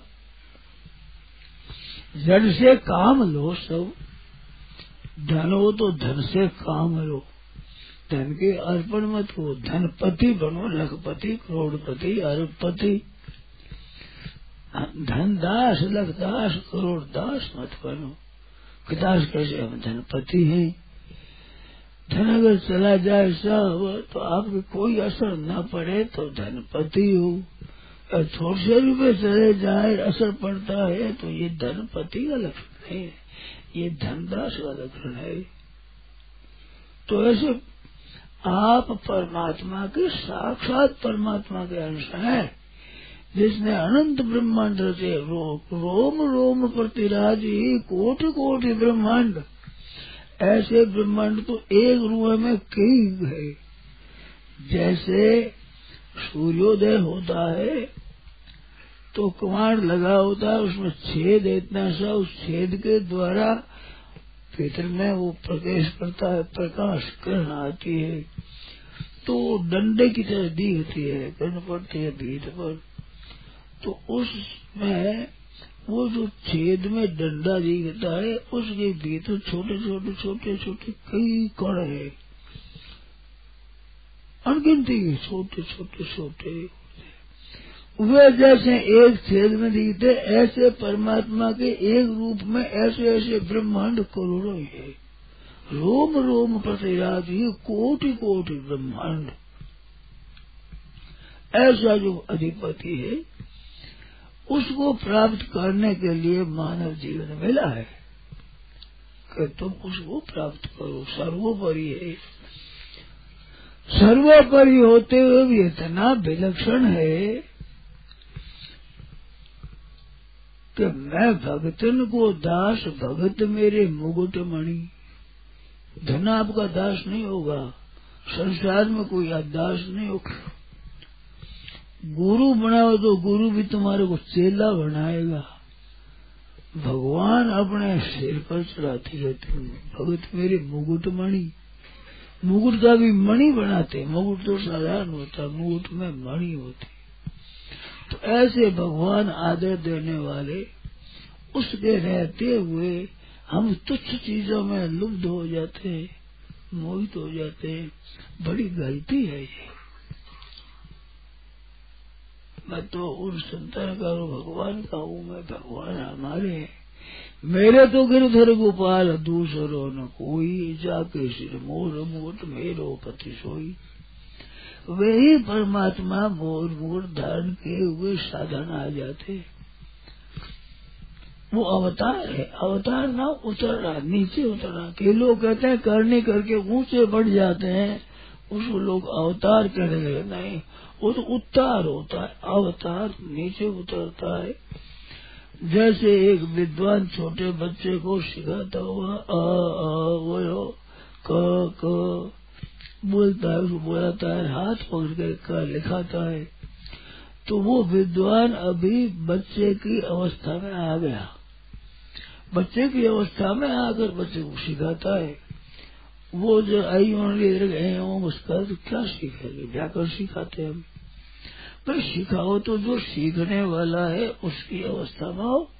जड़ से काम लो सब, धन हो तो धन से काम लो। धन के अर्पण मत हो, धनपति बनो लखपति, करोड़पति, अरबपति। धन दास, लख दास, करोड़ दास मत बनो। दास कैसे हम धनपति हैं? धन अगर चला जाए सब तो आपके कोई असर न पड़े तो धनपति हो। थोड़े से रुपये चले जाए असर पड़ता है तो ये धनपति का लक्षण है। ये धनदास का लक्षण है। तो ऐसे आप परमात्मा के साक्षात परमात्मा के अंश हैं जिसने अनंत ब्रह्मांड रचे रो, रोम रोम प्रतिराजी कोटि कोटि ब्रह्मांड। ऐसे ब्रह्मांड तो एक रूह में कई है। जैसे सूर्योदय होता है तो कुमार लगा होता है, उसमें छेद इतना सा, उस छेद के द्वारा भीतर में वो प्रवेश करता है, प्रकाश किरण आती है। तो डंडे की तरह दिखती है, किरण पड़ती है भीत पर। तो उसमें वो जो छेद में डंडा दिखता है, उसके भीतर छोटे छोटे छोटे छोटे कई कण है। अनगिनती छोटे छोटे छोटे। वे जैसे एक छेद में दिखते, ऐसे परमात्मा के एक रूप में ऐसे ऐसे ब्रह्मांड करोड़ों है। रोम रोम प्रतिराज ही कोटि कोटि ब्रह्मांड। ऐसा जो अधिपति है उसको प्राप्त करने के लिए मानव जीवन मिला है कि तुम उसको प्राप्त करो। सर्वोपरि है। सर्वोपरि होते हुए भी इतना विलक्षण है कि मैं भगतन को दास, भगत मेरे मुकुट मणि। धन आपका दास नहीं होगा, संसार में कोई दास नहीं होगा गुरु बनाओ तो गुरु भी तुम्हारे को चेला बनाएगा। भगवान अपने सिर पर चढ़ाती रहती भगत मेरे मुकुट मणि। मुकुट का भी मणि बनाते मुकुट तो साधारण होता मुकुट में मणि होती तो ऐसे भगवान आदर देने वाले, उसके रहते हुए हम तुच्छ चीज़ों में लुब्ध हो जाते हैं, मोहित हो जाते हैं। बड़ी गलती है ये। मैं तो उन संतान का भगवान का हूँ, मैं भगवान हमारे मेरे तो गिरधर गोपाल, दूसरो न कोई, जाके सिर मोर मोट मेरो पति सोई। वे ही परमात्मा मोर मोर धारण किए हुए साधन आ जाते। वो अवतार है, अवतार ना उतर रहा नीचे उतर के लोग कहते हैं करने करके ऊँचे बढ़ जाते हैं उसको लोग अवतार कहने लगे नहीं वो तो उत्तार होता है, अवतार नीचे उतरता है। जैसे एक विद्वान छोटे बच्चे को सिखाता हुआ अ वो क क, बोलता है, उसको बोलाता है, हाथ पकड़ कर क लिखाता है। तो वो विद्वान अभी बच्चे की अवस्था में आ गया। बच्चे की अवस्था में आकर बच्चे को सिखाता है। वो जो आई गए उसका तो क्या सीखेंगे? जाकर सिखाते हम? पर सिखाओ तो जो सीखने वाला है, उसकी अवस्था में हो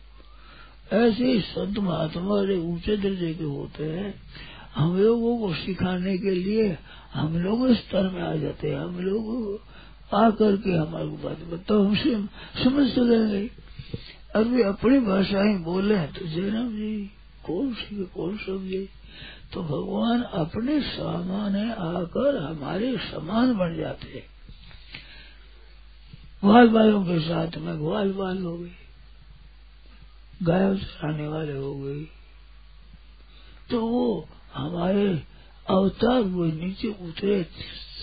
ऐसे संत महात्मा ऊँचे दर्जे के होते हैं। हम लोगों को सिखाने के लिए हम लोग स्तर में आ जाते हैं। हम लोग आकर के हमारे बात बताओ हमसे समझ सकेंगे और वे अपनी भाषा ही बोले तो जयराम जी। कौन सीखे कौन समझे? तो भगवान अपने सामान्य आकर हमारे समान बन जाते हैं। ग्वाल बालों के साथ में ग्वाल बाल हो गई, गायों चराने वाले हो गई। तो वो हमारे अवतार हुए, नीचे उतरे,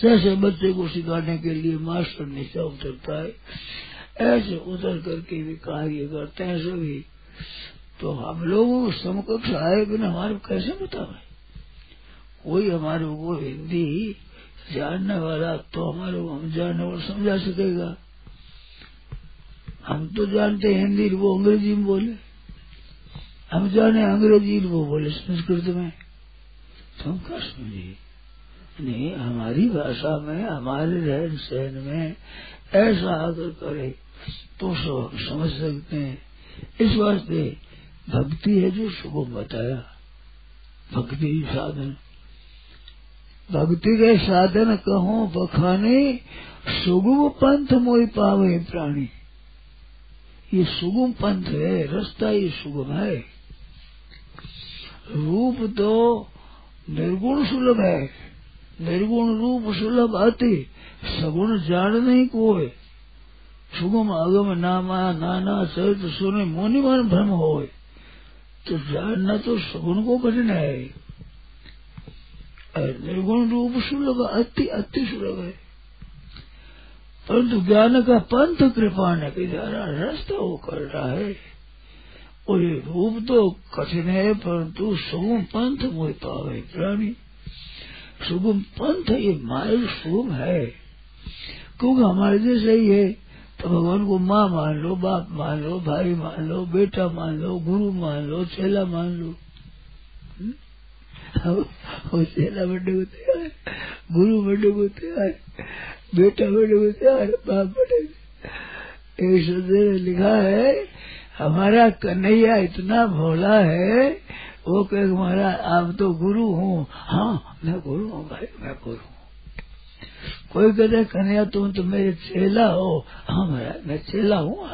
जैसे बच्चे को सिखाने के लिए मास्टर नीचे उतरता है, ऐसे उतर करके भी कार्य करते हैं सभी। तो हम लोग समकक्ष आए बिना हमारे कैसे बतावे कोई हमारे को हिंदी जानने वाला तो हमारे को हम जानने वाला समझा सकेगा। हम तो जानते हैं हिंदी, वो अंग्रेज़ी में बोले। हम जाने अंग्रेज़ी वो बोले संस्कृत में। तो हम क्या समझे नहीं, हमारी भाषा में, हमारे रहन सहन में ऐसा आकर करे तो सब हम समझ सकते हैं। इस वास्ते भक्ति है जो सुगम बताया। भक्ति साधन। भक्ति के साधन कहो, बखाने, सुगम पंथ मोई पावे प्राणी। ये सुगम पंथ है, रास्ता ये सुगम है। रूप तो निर्गुण सुलभ है। निर्गुण रूप सुलभ आते सगुण जान नहीं कोई सुगम अगम नामा, नाना चरित सुने मोनिमान भ्रम हो तो जानना तो सगुण को कठिन है। निर्गुण रूप सुलभ अति अति सुलभ है। परंतु ज्ञान का पंथ कृपा ने के द्वारा रास्ता वो कर रहा। है और ये रूप तो कठिन है, परंतु सुगम पंथ मोह पावे प्राणी। सुगम पंथ ये मार्ग सुगम है। क्योंकि हमारे जैसे ही है तो भगवान को माँ मान लो, बाप मान लो, भाई मान लो, बेटा मान लो, गुरु मान लो, चेला मान लो। को तैयार गुरु बड़े को तैयार बेटा बड़े को तैयार बाप बड़े एक शब्द ने लिखा है हमारा कन्हैया इतना भोला है वो कहे महाराज आप तो गुरु हूँ हाँ मैं गुरु हूँ भाई मैं गुरु हूँ कोई कहते कन्हैया तुम तो मेरे चेला हो हाँ महाराज मैं चेला हूँ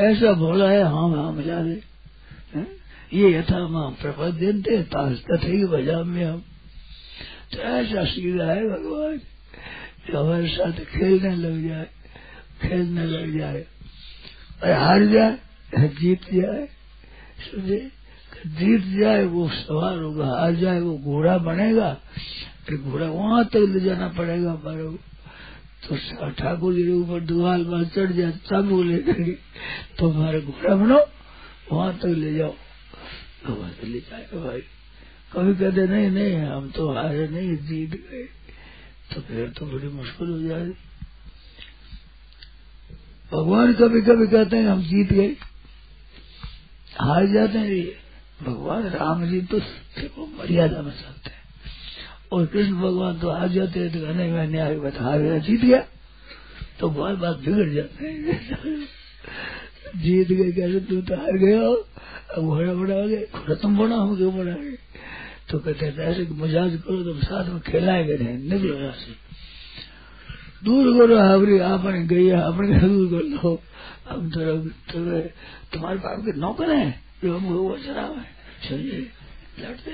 ऐसा भोला है हाँ हाँ मज़ा दे ये यथा माँ प्रपद्यंते तथे बजा में हम तो ऐसा सीधा है भगवान। जो हमारे साथ खेलने लग जाए खेलने लग जाए और हार जाए जीत जाए समझे जीत जाए वो सवार होगा, हार जाए वो घोड़ा बनेगा कि घोड़ा वहाँ तक ले जाना पड़ेगा हमारे तो ठाकुर जी के ऊपर दुआल पर चढ़ जाए तब वो ले के तो हमारे घोड़ा बनो, वहाँ तक ले जाओ। वहाँ से ले जाएगा भाई। कभी कहते, नहीं नहीं, हम तो हारे नहीं, जीत गए। तो फिर तो बड़ी मुश्किल हो जाएगी। भगवान कभी कभी कहते हैं, हम जीत गए। हार जाते हैं भगवान राम जी तो देखो मर्यादा में चलते हैं। और कृष्ण भगवान तो हार जाते हैं तो कहने मैं न्याय बता हार गया जीत गया। तो बार बार बिगड़ जाते हैं। जीत गए कैसे तू तो हार हो। अब घोड़ा बड़ा हो गया तुम बड़ा हो क्यों बड़ा है तो कहते हैं, ऐसे मजाज करो तुम साथ में खेलाएँगे नहीं निकलो यहाँ से। दूर करो हावरी आपने गई आपने <laughs> दूर कर लो। हम तो तुम्हारे पाप के नौकर हैं, जो हमको वो चला है समझे? लड़ते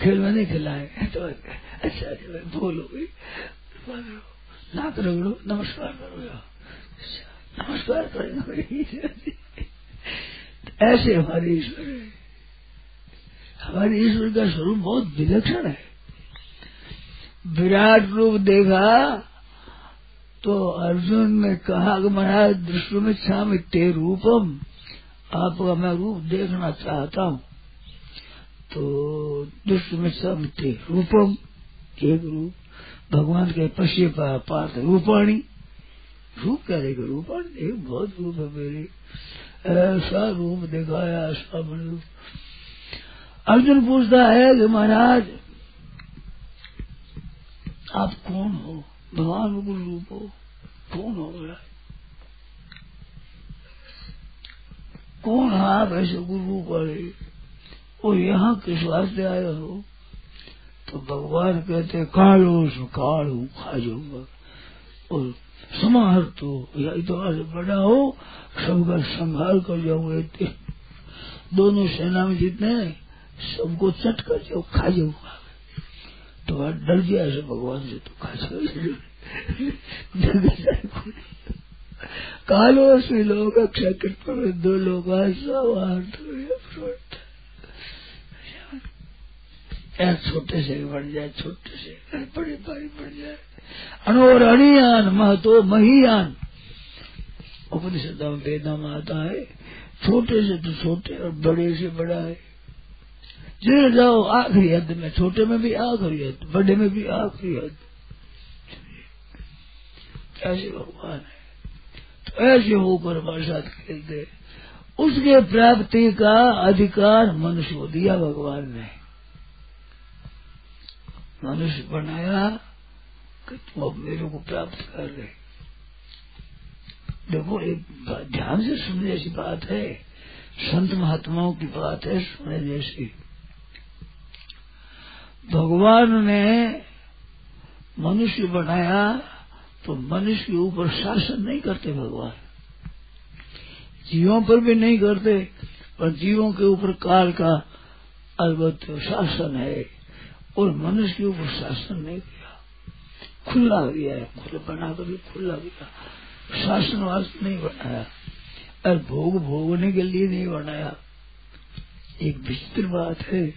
खेल में नहीं खिलाए। तो अच्छा बोलो भाई नाक रगड़ो, नमस्कार करो। नमस्कार करेंगे ऐसे हमारे ईश्वर है। हमारे ईश्वर का स्वरूप बहुत विलक्षण है। विराट रूप देखा तो अर्जुन ने कहा कि महाराज, दृष्टि में श्याम ते रूपम। आपका मैं रूप देखना चाहता हूँ तो दृष्टि में श्याम ते रूपम। एक रूप, भगवान के पश्य पार्थ रूपाणी। रूप क्या देगा रूपाणी एक बहुत रूप है मेरे। ऐसा रूप दिखाया, ऐसा रूप। अर्जुन पूछता है कि महाराज, आप कौन हो? भगवान गुरु रूप हो। कौन हो गया कौन आप ऐसे गुरु रूप वाले? और यहाँ किस वास्ते आए हो? तो भगवान कहते, कालो काल हूँ खा जाऊँगा और समाहर तो या इतना से बड़ा हो, सबका संहार कर जाऊँगा दोनों सेना में जितने सबको चट कर जाओ, खा जाऊँगा तो वह डर गया ऐसे भगवान से तो खा जाओ। कालो से लोग अक्षर दो लोग छोटे से बढ़ जाए, छोटे से बड़े बड़ी बढ़ जाए। अनोर अणियान महतो महियान। उपनिषद वेदा में आता है, छोटे से तो छोटे और बड़े से बड़ा है। जिधर जाओ आखिरी हद में, छोटे में भी आखिरी हद, बड़े में भी आखिरी हद। ऐसे भगवान है। तो ऐसे होकर हमारे साथ खेलते उसके प्राप्ति का अधिकार मनुष्य को दिया भगवान ने। मनुष्य बनाया कि तुम अब मेरे को प्राप्त कर रहे देखो, एक ध्यान से सुनने जैसी बात है। संत महात्माओं की बात है सुनने जैसी। भगवान ने मनुष्य बनाया तो मनुष्य के ऊपर शासन नहीं करते भगवान। जीवों पर भी नहीं करते, पर जीवों के ऊपर काल का अलबत् शासन है। और मनुष्य के शासन नहीं किया। खुला दिया है, खुला बना कर भी, खुला दिया शासन वास्ते नहीं बनाया। और भोग भोगने के लिए नहीं बनाया। एक विचित्र बात है।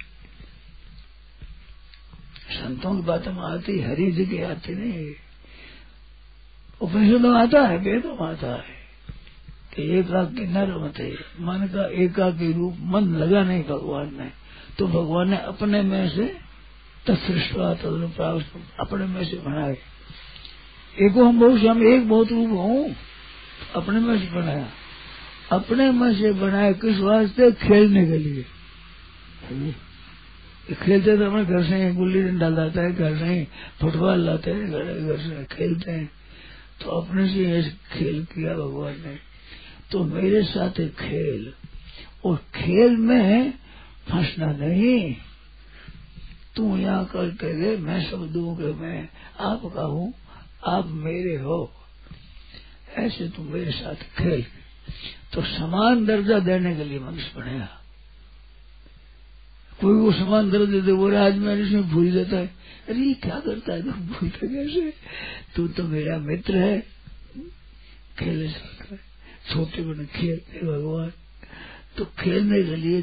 संतों की बात में आती, हरी जगह आती नहीं। उपनिषद में आता है, वेदों आता है। कि एकाकी न रमते मन का एकाकी रूप, मन लगा नहीं भगवान ने तो भगवान ने अपने में से तत्सृष्टा तदनुप्राप्त अपने में से बनाए एको हम बहुत हम एक बहुत रूप हूँ, अपने में से बनाया। अपने में से बनाए किस वास्ते? खेलने के लिए। खेलते तो अपने घर से गुल्ली डंडा लाता है, घर से फुटबॉल लाते हैं, घर घर से खेलते हैं। तो अपने से ऐसे खेल किया भगवान ने। तो मेरे साथ खेल। और खेल में फंसना नहीं। तू यहाँ करके दे मैं दूँ कि मैं आपका हूँ, आप मेरे हो। ऐसे तुम मेरे साथ खेल। तो समान दर्जा देने के लिए मनुष्य बनेगा कोई वो समान दर्जा दे, वो आज मैं इसमें भूल जाता है। अरे ये क्या करता है? तुम भूलता कैसे? तू तो मेरा मित्र है। खेले सकता है। छोटे बड़े खेलते भगवान। तो खेलने के लिए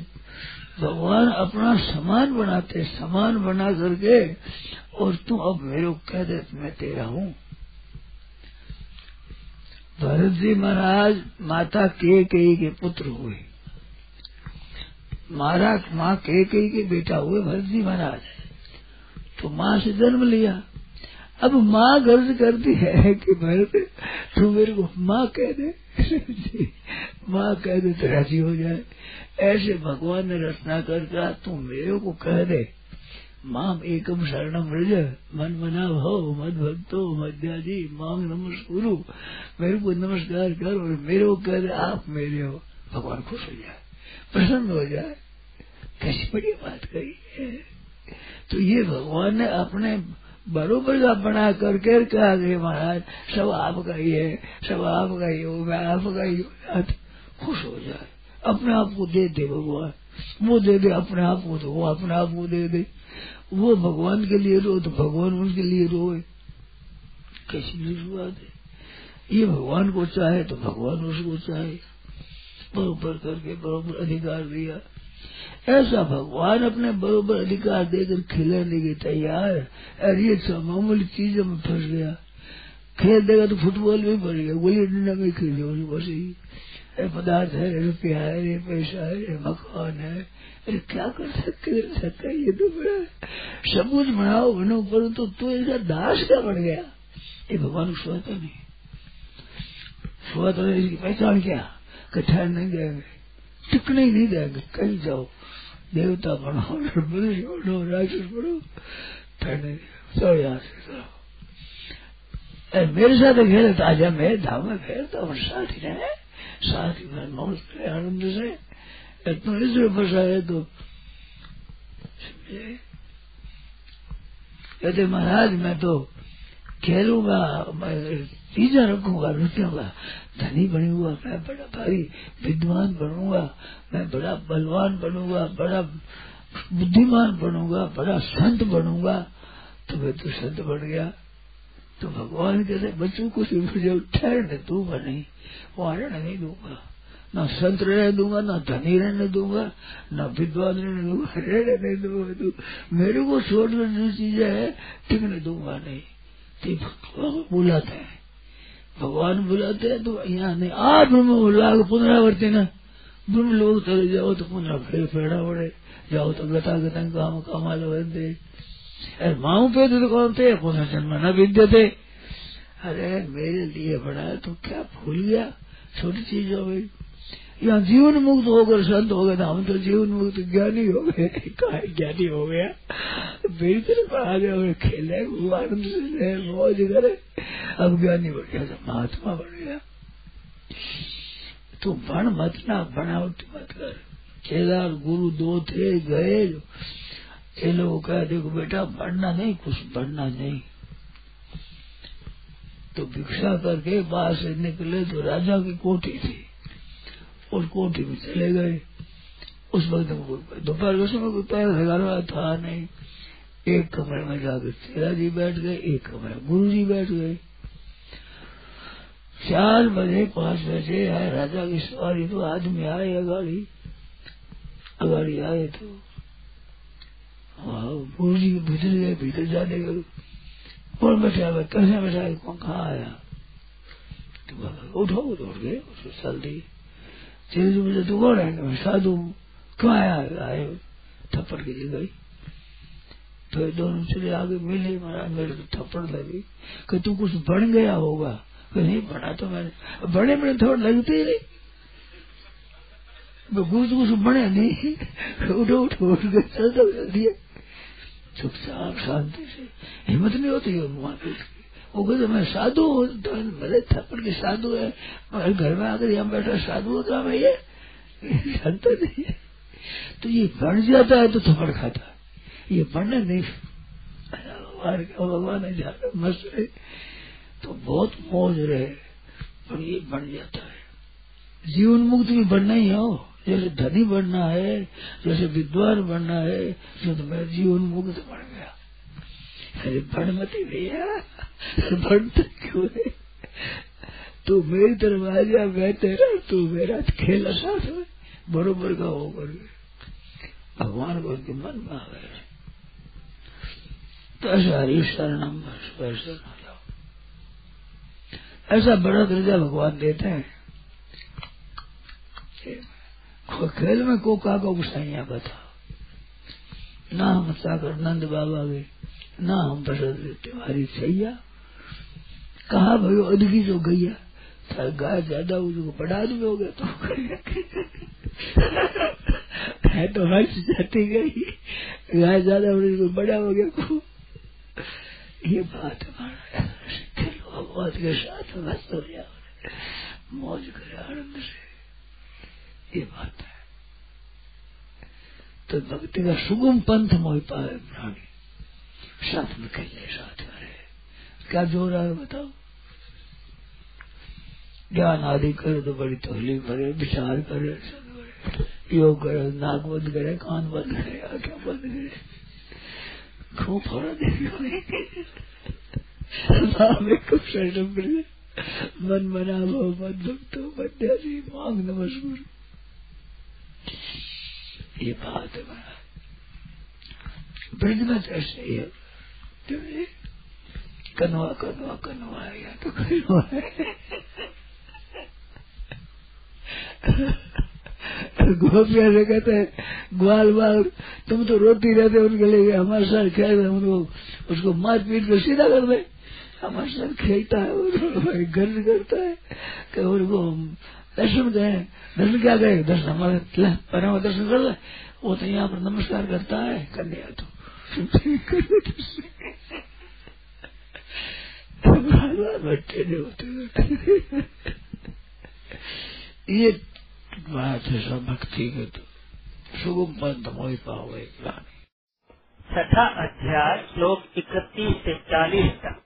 भगवान अपना समान बनाते समान बना करके, और तू अब मेरे को कह दे, मैं तेरा हूँ। भरत जी महाराज माता के कई के पुत्र हुए। महाराज माँ के कई के बेटा हुए, भरत जी महाराज। तो माँ से जन्म लिया। अब माँ गर्ज करती है कि भरत, तू मेरे को माँ कह दे। <laughs> माँ कह दे तो राज़ी हो जाए। ऐसे भगवान ने रचना कर कहा तू मेरे को कह दे। माम एकम शरणम रज मन मना भव, मद भक्तो मध्याजी मांग नमस्कुरु। मेरे को नमस्कार कर और मेरे को कह दे, आप मेरे हो। भगवान खुश हो जाए, प्रसन्न हो जाए। कैसी बड़ी बात कही है। तो ये भगवान ने अपने बरोबर का बना करके कहा गए महाराज, सब आपका ही है, सब आपका ही हो, मैं आपका ही हो। खुश हो जाए। अपने आप को दे दे भगवान। वो दे दे अपने आप को तो वो अपने आप को दे दे। वो भगवान के लिए रो तो भगवान उनके लिए रोए। कैसी बात है। ये भगवान को चाहे तो भगवान उसको चाहे। बरोबर करके बरोबर अधिकार दिया। ऐसा भगवान अपने बरोबर अधिकार देकर खिलाने के तैयार और ये सब मामूली चीज़ों में फंस गया। खेल देगा तो फुटबॉल में पड़ गया। गोली डंडा में खेले बस ही पदार्थ है रुपया है, रे पैसा है, रे मकान है। अरे क्या कर सकते कर सकता ये तो बड़ा सब बनाओ, बनो पर तो तू इसका दास क्या बन गया? ये भगवान को सोता नहीं। नहीं, इसकी पहचान क्या? कठिन नहीं जाएँगे, टिकने नहीं जाएँगे। कहीं जाओ, देवता बनो मनुष्य बनो राक्षस बनो। ठहरने चलो यहाँ से चलो मेरे साथ खेले तो आजा मैं धाम में फेरता हूँ साथ ही रहे। साथ में करे आनंद से इतना इसमें फंसा है तो कहते, महाराज, मैं तो खेलूँगा, मैं चीजा रखूँगा, लुटूँगा। धनी बनूँगा, मैं बड़ा भारी विद्वान बनूँगा, मैं बड़ा बलवान बनूँगा, बड़ा बुद्धिमान बनूँगा, बड़ा संत बनूँगा। तो मैं तो संत बन गया। तो भगवान कहते, बच्चों को मुझे ठहरने दूँगा नहीं वो नहीं दूँगा। ना संत रहने दूँगा, ना धनी रहने दूँगा, ना विद्वान रहने दूँगा, रहने नहीं दूँगा, तू मेरे को छोड़कर जो चीज़ें है टिकने दूँगा नहीं। ती तो बुलाते हैं। भगवान बुलाते हैं तो यहाँ नहीं आ ब्रह्म बुला पुनरावर्ती ना। ब्रह्म लोग चले जाओ तो पुनः फिर फेड़ा पड़े। जाओ तो गता गता काम, कमाल बंदे अरे माऊ पे तो पुनर्जन्म न विद्य थे। अरे मेरे लिए बड़ा तो क्या भूल गया? छोटी चीज़ हो गई। यहाँ जीवन मुक्त होकर संत हो गए, हम तो जीवन मुक्त ज्ञानी हो गए। ज्ञानी हो गया? तरफ़ आ गया खेले आनंद से मौज करे। अब ज्ञानी बढ़ गया तो महात्मा बन गया। तू बन मत ना, बनावट मत कर। केदार गुरु दो थे, गए। ये लोग कहा देखो बेटा, बढ़ना नहीं, कुछ बढ़ना नहीं। तो भिक्षा करके बाहर से निकले तो राजा की कोठी थी। और कोठी में चले गए। उस वक्त दोपहर के समय कोई पैर लगाना था नहीं। एक कमरे में जाकर तेरा जी बैठ गए, एक कमरे में गुरु जी बैठ गए। चार बजे, पाँच बजे आए, राजा की सवारी तो आदमी आए, अगाड़ी। अगाड़ी आए तो गुरु जी भीतर गए भीतर जाने गए कौन बैठा है? कैसे बैठा है? कौन कहाँ आया? तो उठो, उठ गए उसको चल दी। तेरे जो मुझे तू कौन है साधु क्यों आया? आए थप्पड़ के लिए गई। तो दोनों चले आगे मिले महाराज मेरे को थप्पड़ लगी। कि तू कुछ बन गया होगा? नहीं बना तो मैंने बड़े बड़े थोड़ा लगते ही नहीं। तो कुछ बने नहीं। <laughs> उठो उठो, उठ गए चल चुपचाप शांति से। हिम्मत नहीं होती है वहाँ वो कहते मैं साधु हूँ तो भले थप्पड़ के साधु है, मगर घर में आकर यहाँ बैठा साधु होता मैं ये जानता नहीं है। तो ये बन जाता है तो थप्पड़ खाता है। ये बनने नहीं, भगवान है जाता मस्त रहे। तो बहुत मौज रहे, पर ये बन जाता है। जीवन मुक्त भी बनना ही हो जैसे धनी बनना है, जैसे विद्वान बनना है तो मैं जीवन मुक्त बन गया। अरे बन भैया तो क्यों है? तू मेरी तरफ़ आ जा, मैं तेरा, तू मेरा खेला साथ में। बरोबर का होकर भगवान को उनके मन में आ गए तो ऐसा हरी शरणम शरण जाओ। ऐसा बड़ा दर्जा भगवान देते हैं। खेल में को का गुसाइया बता ना हम सागर नंद बाबा के, ना हम बसत तुम्हारी सैया। कहा भयो अदगी जो गैया था, गाय ज़्यादा उसको बड़ा आदमी हो गया तो है तो हर्ष जाती गई। गाय ज़्यादा उसको बड़ा हो गया को ये बात हमारा भगवान के साथ मस्त हो जाओ मौज करे आनंद से। ये बात है। तो भक्ति का सुगम पंथ मोह पाए प्राणी, साथ में खेलने साथ में रहे। क्या ज़ोर है बताओ? ज्ञान आदि करे तो बड़ी तकलीफ़ करे विचार करे योग करे नाक बंद करे, कान बंद करे, आँखें बंद करे। खूब फरा देखे मन मना भो मत भक्तो मध्यासी मांग नमस्कुर। ये बात ब्रज में तो ऐसे ही कनवा कनवा कनवा या तो कनवा गोपिया से कहते हैं, ग्वाल बाल तुम तो रोती रहते उनके लिए, हमारे साथ खेल रहे उनको, उसको मार पीट कर सीधा कर दे। हमारे साथ खेलता है गर्ज करता है कि उनको दर्शन दें दर्शन क्या करें दर्शन हमारे परम दर्शन कर ले। वो तो यहाँ पर नमस्कार करता है। कन्या तो। बैठे होते ये बात है सब भक्ति के तो। सुगम पंथ मोहि पाओ एक छठा अध्याय, श्लोक इकतीस से चालीस तक।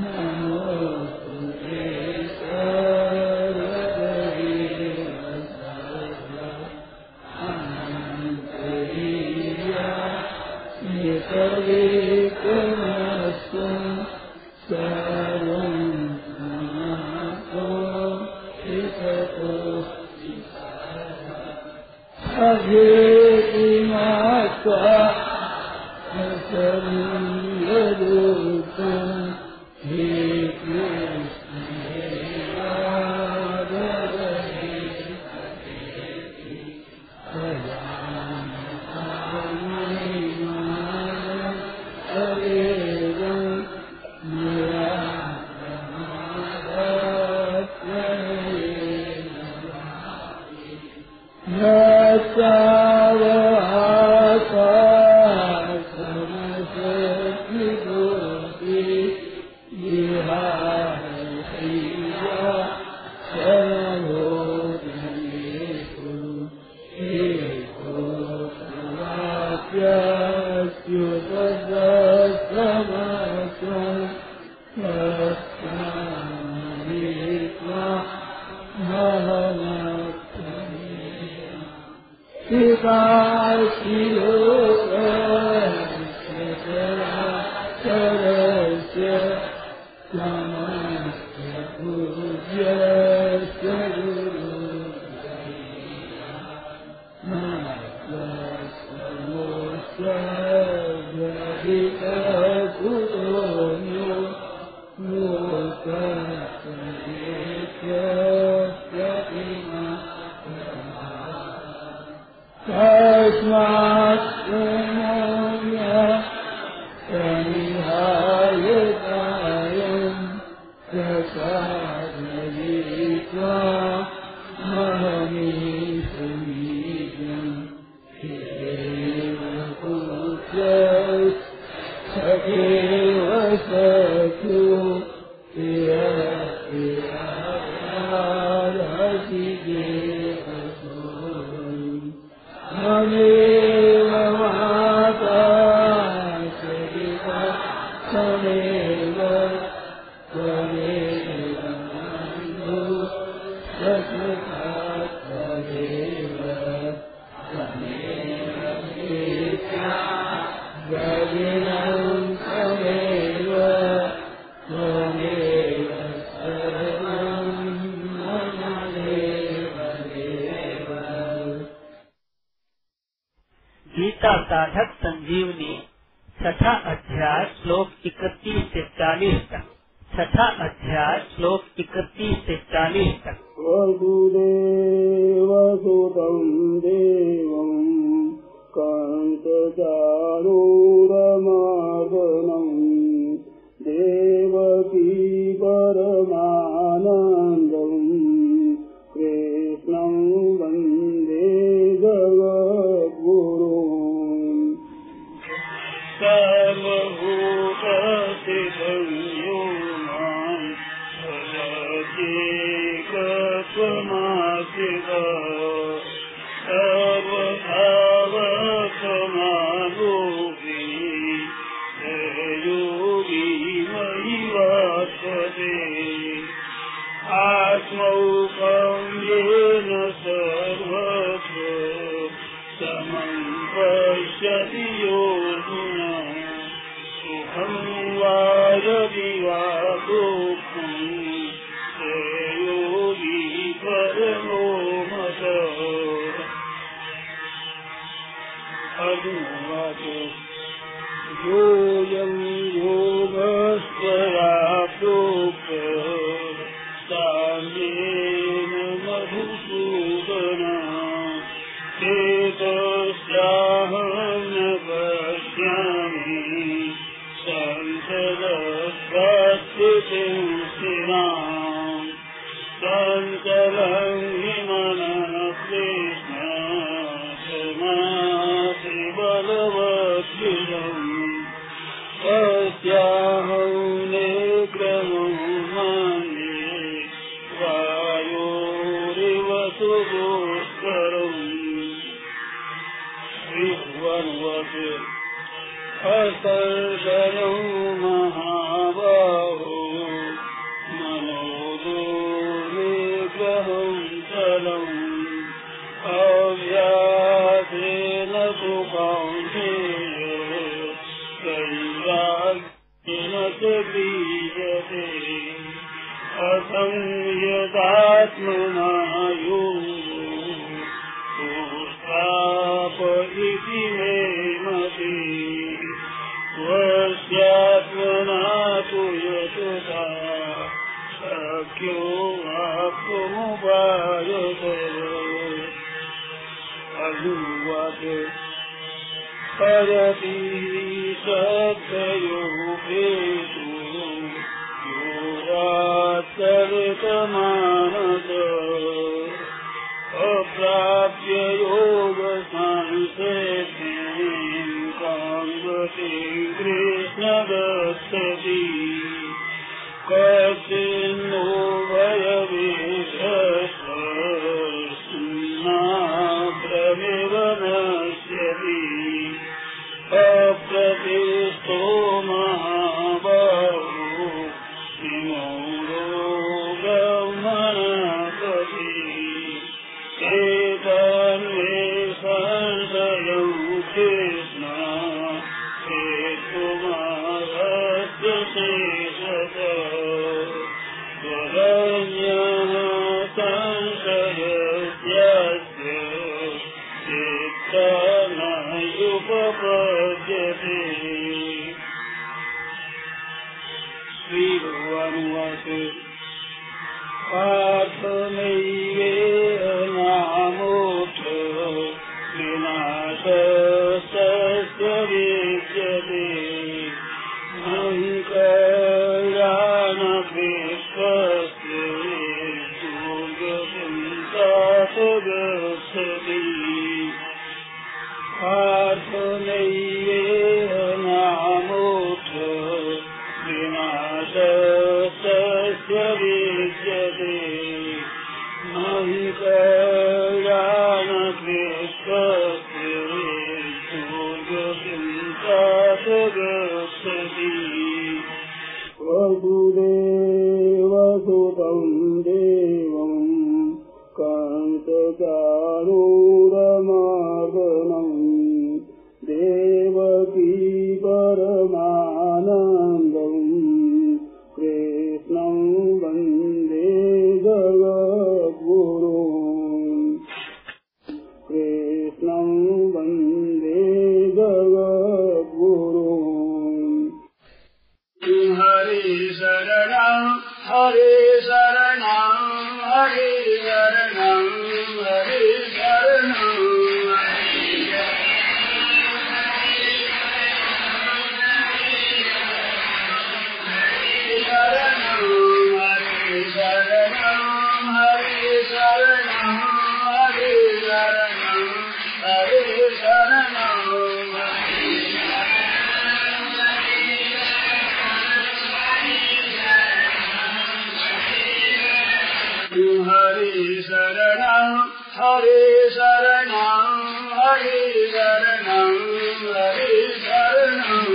नमो you. ஹரி சரணம் ஹரி சரணம் ஹரி சரணம் ஹரி சரணம்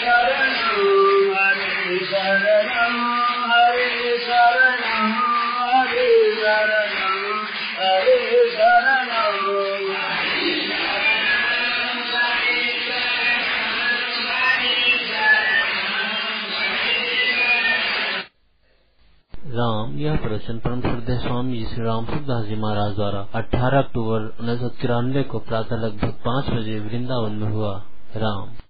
சரணம் ஹரி சரணம் राम, यह प्रवचन परम श्रद्धे स्वामी जी श्री राम सुखदास जी महाराज द्वारा 18 अक्टूबर उन्नीस सौ तिरानवे को प्रातः लगभग पाँच बजे वृंदावन में हुआ। राम।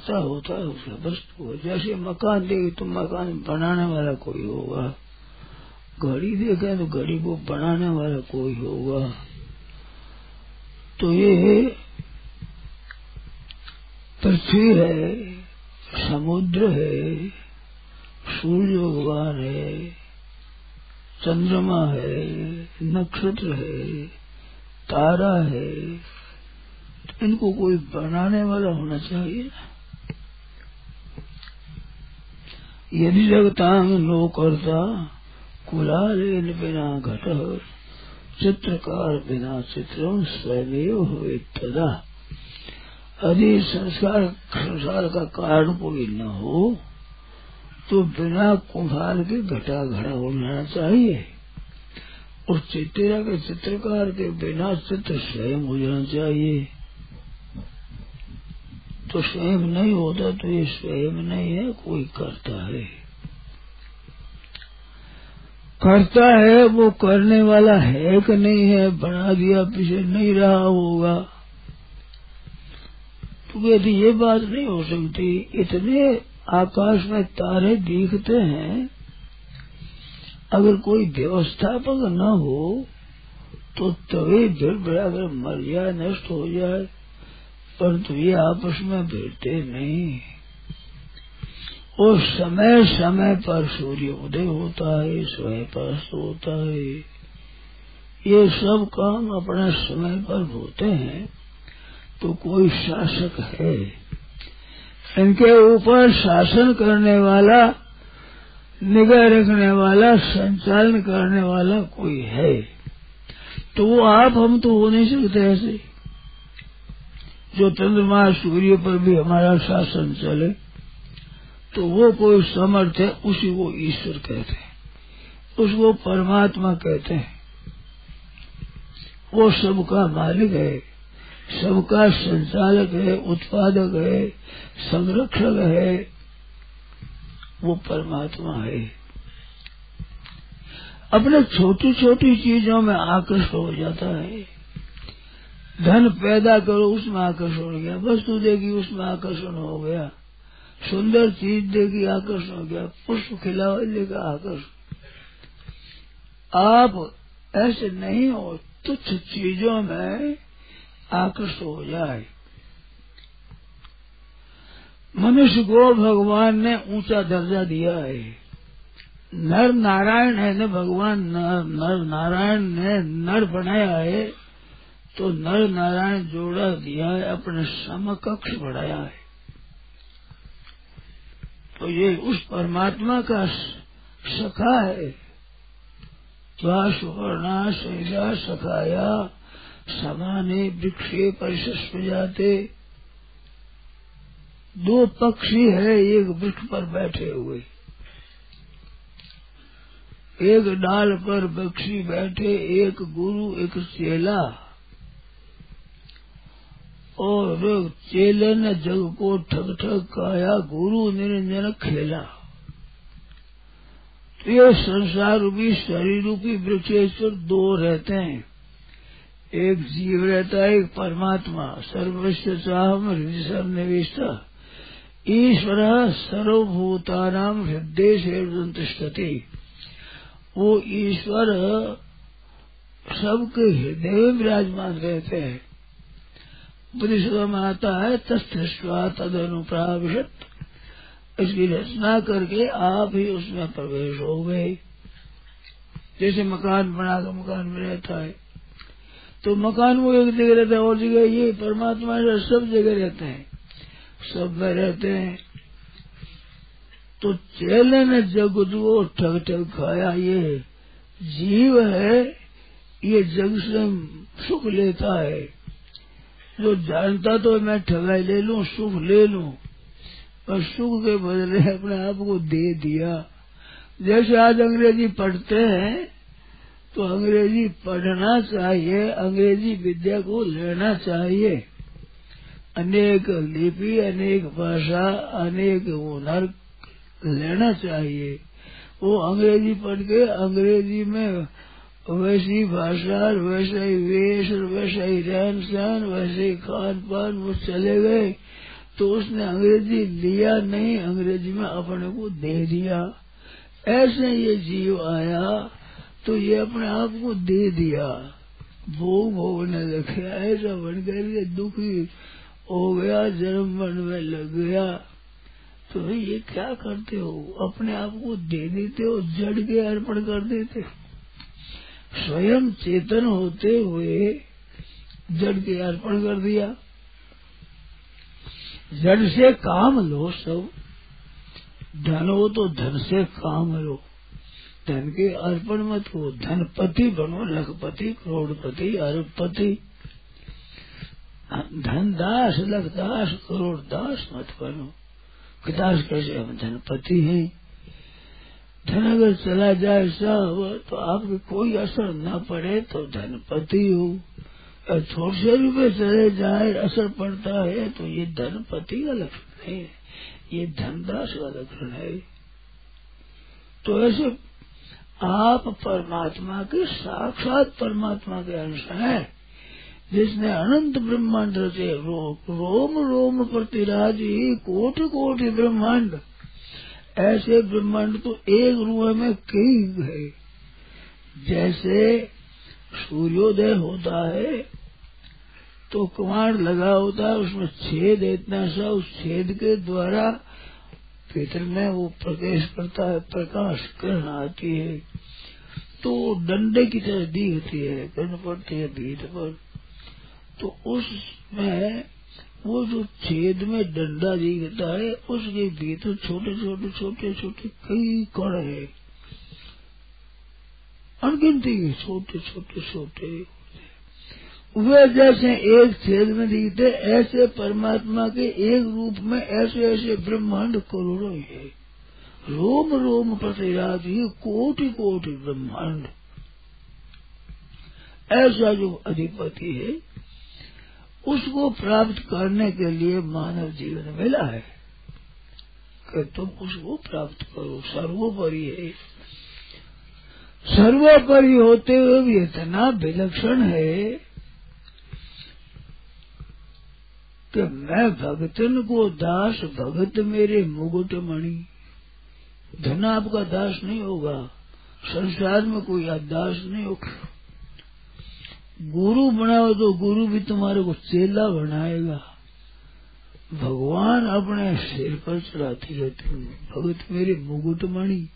कर्ता होता है उसका वस्तु जैसे मकान देखे तो मकान बनाने वाला कोई होगा। घड़ी देखे तो घड़ी को बनाने वाला कोई होगा। तो ये पृथ्वी है, समुद्र है, सूर्य भगवान है, चंद्रमा है, नक्षत्र है, तारा है। इनको कोई बनाने वाला होना चाहिए यदि जगतांग नो करता कुलालेन बिना घट चित्रकार बिना चित्र स्वयं हुए तदा। यदि संस्कार संसार का कारण कोई न हो तो बिना कुम्हार के घटा घड़ा हो जाना चाहिए। और चित्रा के चित्रकार के बिना चित्र स्वयं हो जाना चाहिए। तो स्वयं नहीं होता तो ये स्वयं नहीं है, कोई करता है। करता है, वो करने वाला है कि नहीं है, बना दिया, पीछे नहीं रहा होगा। तो यदि ये बात नहीं हो सकती, इतने आकाश में तारे दिखते हैं, अगर कोई व्यवस्थापक न हो तो तभी भीड़ भड़ाकर मर जाए नष्ट हो जाए। परंतु ये आपस में भिड़ते नहीं। और समय समय पर सूर्य उदय होता है, समय पर होता है। ये सब काम अपने समय पर होते हैं तो कोई शासक है। इनके ऊपर शासन करने वाला, निगाह रखने वाला, संचालन करने वाला कोई है। तो वो आप हम तो हो नहीं सकते ऐसे। जो चंद्रमा सूर्य पर भी हमारा शासन चले तो वो कोई समर्थ है, उसी को ईश्वर कहते हैं। उसको परमात्मा कहते हैं। वो सबका मालिक है, सबका संचालक है, उत्पादक है, संरक्षक है। वो परमात्मा है। अपने छोटी छोटी चीज़ों में आकर्षण हो जाता है। धन पैदा करो उसमें आकर्षण हो गया। वस्तु देगी उसमें आकर्षण हो गया। सुंदर चीज़ देगी आकर्षण हो गया। पुष्प खिलावा देगा आकर्षण। आप ऐसे नहीं हो तुच्छ चीज़ों में आकर्षण हो जाए। मनुष्य को भगवान ने ऊँचा दर्जा दिया है। नर नारायण है न भगवान नर, नर नारायण ने नर बनाया है। तो नर नारायण जोड़ा दिया है, अपने समकक्ष बढ़ाया है। तो ये उस परमात्मा का सखा है। क्या सुवर्णा शैला सखाया, समाने वृक्षे परिशस्प जाते। दो पक्षी है, एक वृक्ष पर बैठे हुए। एक डाल पर पक्षी बैठे, एक गुरु, एक चेला और चेले ने जग को ठग ठग काया गुरु निरंजन खेला। तो ये संसार रूपी, शरीर रूपी वृक्षेश्वर दो रहते हैं। एक जीव रहता है, एक परमात्मा सर्वस्व चाहम सन्निवेशता ईश्वर सर्वभूतानाम हृदय से वो ईश्वर सबके हृदय में विराजमान रहते हैं। उपनिषदों में आता है तस्थवा तद अनुप्राविशत इसकी रचना करके आप ही उसमें प्रवेश हो गए। जैसे मकान बना बनाकर मकान में रहता है। तो मकान वो एक जगह रहता है, और जगह ये, परमात्मा सब जगह रहते हैं। सब में रहते हैं। तो चेले ने जगत को ठग ठग खाया, ये जीव है, ये जग से सुख लेता है। जो जानता तो मैं ठगाई ले लूँ, सुख ले लूँ और सुख के बदले अपने आप को दे दिया। जैसे आज अंग्रेज़ी पढ़ते हैं तो अंग्रेज़ी पढ़ना चाहिए, अंग्रेज़ी विद्या को लेना चाहिए। अनेक लिपि, अनेक भाषा, अनेक हुनर लेना चाहिए। वो अंग्रेज़ी पढ़ के अंग्रेज़ी में वैसी भाषा वैसे ही वेश वैसे ही रहन सहन वैसे ही खान पान, वो चले गए। तो उसने अंग्रेज़ी लिया नहीं, अंग्रेज़ी में अपने को दे दिया। ऐसे ये जीव आया तो ये अपने आप को दे दिया। भोग भोगने लगे, ऐसा बन कर ये दुखी हो गया, जन्म मन में लग गया। तो ये क्या करते हो? अपने आप को दे देते हो, जड़ के अर्पण कर देते। स्वयं चेतन होते हुए जड़ के अर्पण कर दिया। जड़ से काम लो सब, धन हो तो धन से काम लो। धन के अर्पण मत हो, धनपति बनो लखपति, करोड़पति, अरबपति। धन दास, लख दास, करोड़ दास मत बनो। दास कैसे हम धनपति हैं? धन अगर चला जाए सब तो आपके कोई असर न पड़े तो धनपति हो। और थोड़े से रुपये चले जाए असर पड़ता है तो ये धनपति का लक्षण है। ये धनदास का लक्षण है। तो ऐसे आप परमात्मा के साक्षात परमात्मा के अंश हैं। जिसने अनंत ब्रह्मांड रचे रो, रोम रोम प्रतिराजी कोटि कोटि ब्रह्मांड। ऐसे ब्रह्मांड तो एक रूह में कई है। जैसे सूर्योदय होता है तो कुमार लगा होता है, उसमें छेद इतना सा, उस छेद के द्वारा भीतर में वो प्रवेश करता है, प्रकाश किरण आती है। तो डंडे की तरह दिखती है, किरण पड़ती है भीत पर। तो उसमें वो जो छेद में डंडा दिखता है, उसके भीतर छोटे छोटे छोटे छोटे कई कण है। अनगिनती छोटे छोटे छोटे। वे जैसे एक छेद में दिखते, ऐसे परमात्मा के एक रूप में ऐसे ऐसे ब्रह्मांड करोड़ों है। रोम रोम प्रतिराज ही कोटि कोटि ब्रह्मांड। ऐसा जो अधिपति है उसको प्राप्त करने के लिए मानव जीवन मिला है। कि तुम उसको प्राप्त करो। सर्वोपरि है। सर्वोपरि होते हुए भी इतना विलक्षण है कि मैं भगतन को दास, भगत मेरे मुकुट मणि। धन आपका दास नहीं होगा। संसार में कोई दास नहीं होगा गुरु बनाओ तो गुरु भी तुम्हारे को चेला बनाएगा। भगवान अपने सिर पर चढ़ाती रहती भगत मेरे मुकुट मणि।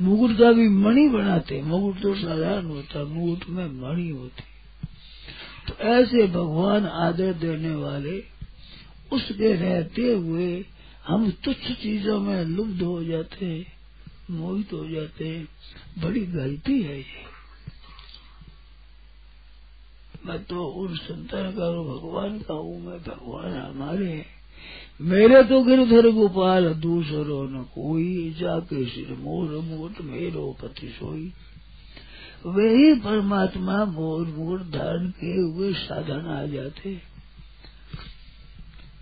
मुकुट का भी मणि बनाते मुकुट तो साधारण होता मुकुट में मणि होती तो ऐसे भगवान आदर देने वाले, उसके रहते हुए हम तुच्छ चीज़ों में लुब्ध हो जाते हैं, मोहित हो जाते हैं। बड़ी गलती है ये। मैं तो उन संतान का भगवान का हूँ, मैं भगवान हमारे मेरे तो गिरधर गोपाल, दूसरो न कोई, जाके सिर मोर मोट मेरो पति सोई। वे ही परमात्मा मोर मोर धारण किए हुए साधन आ जाते।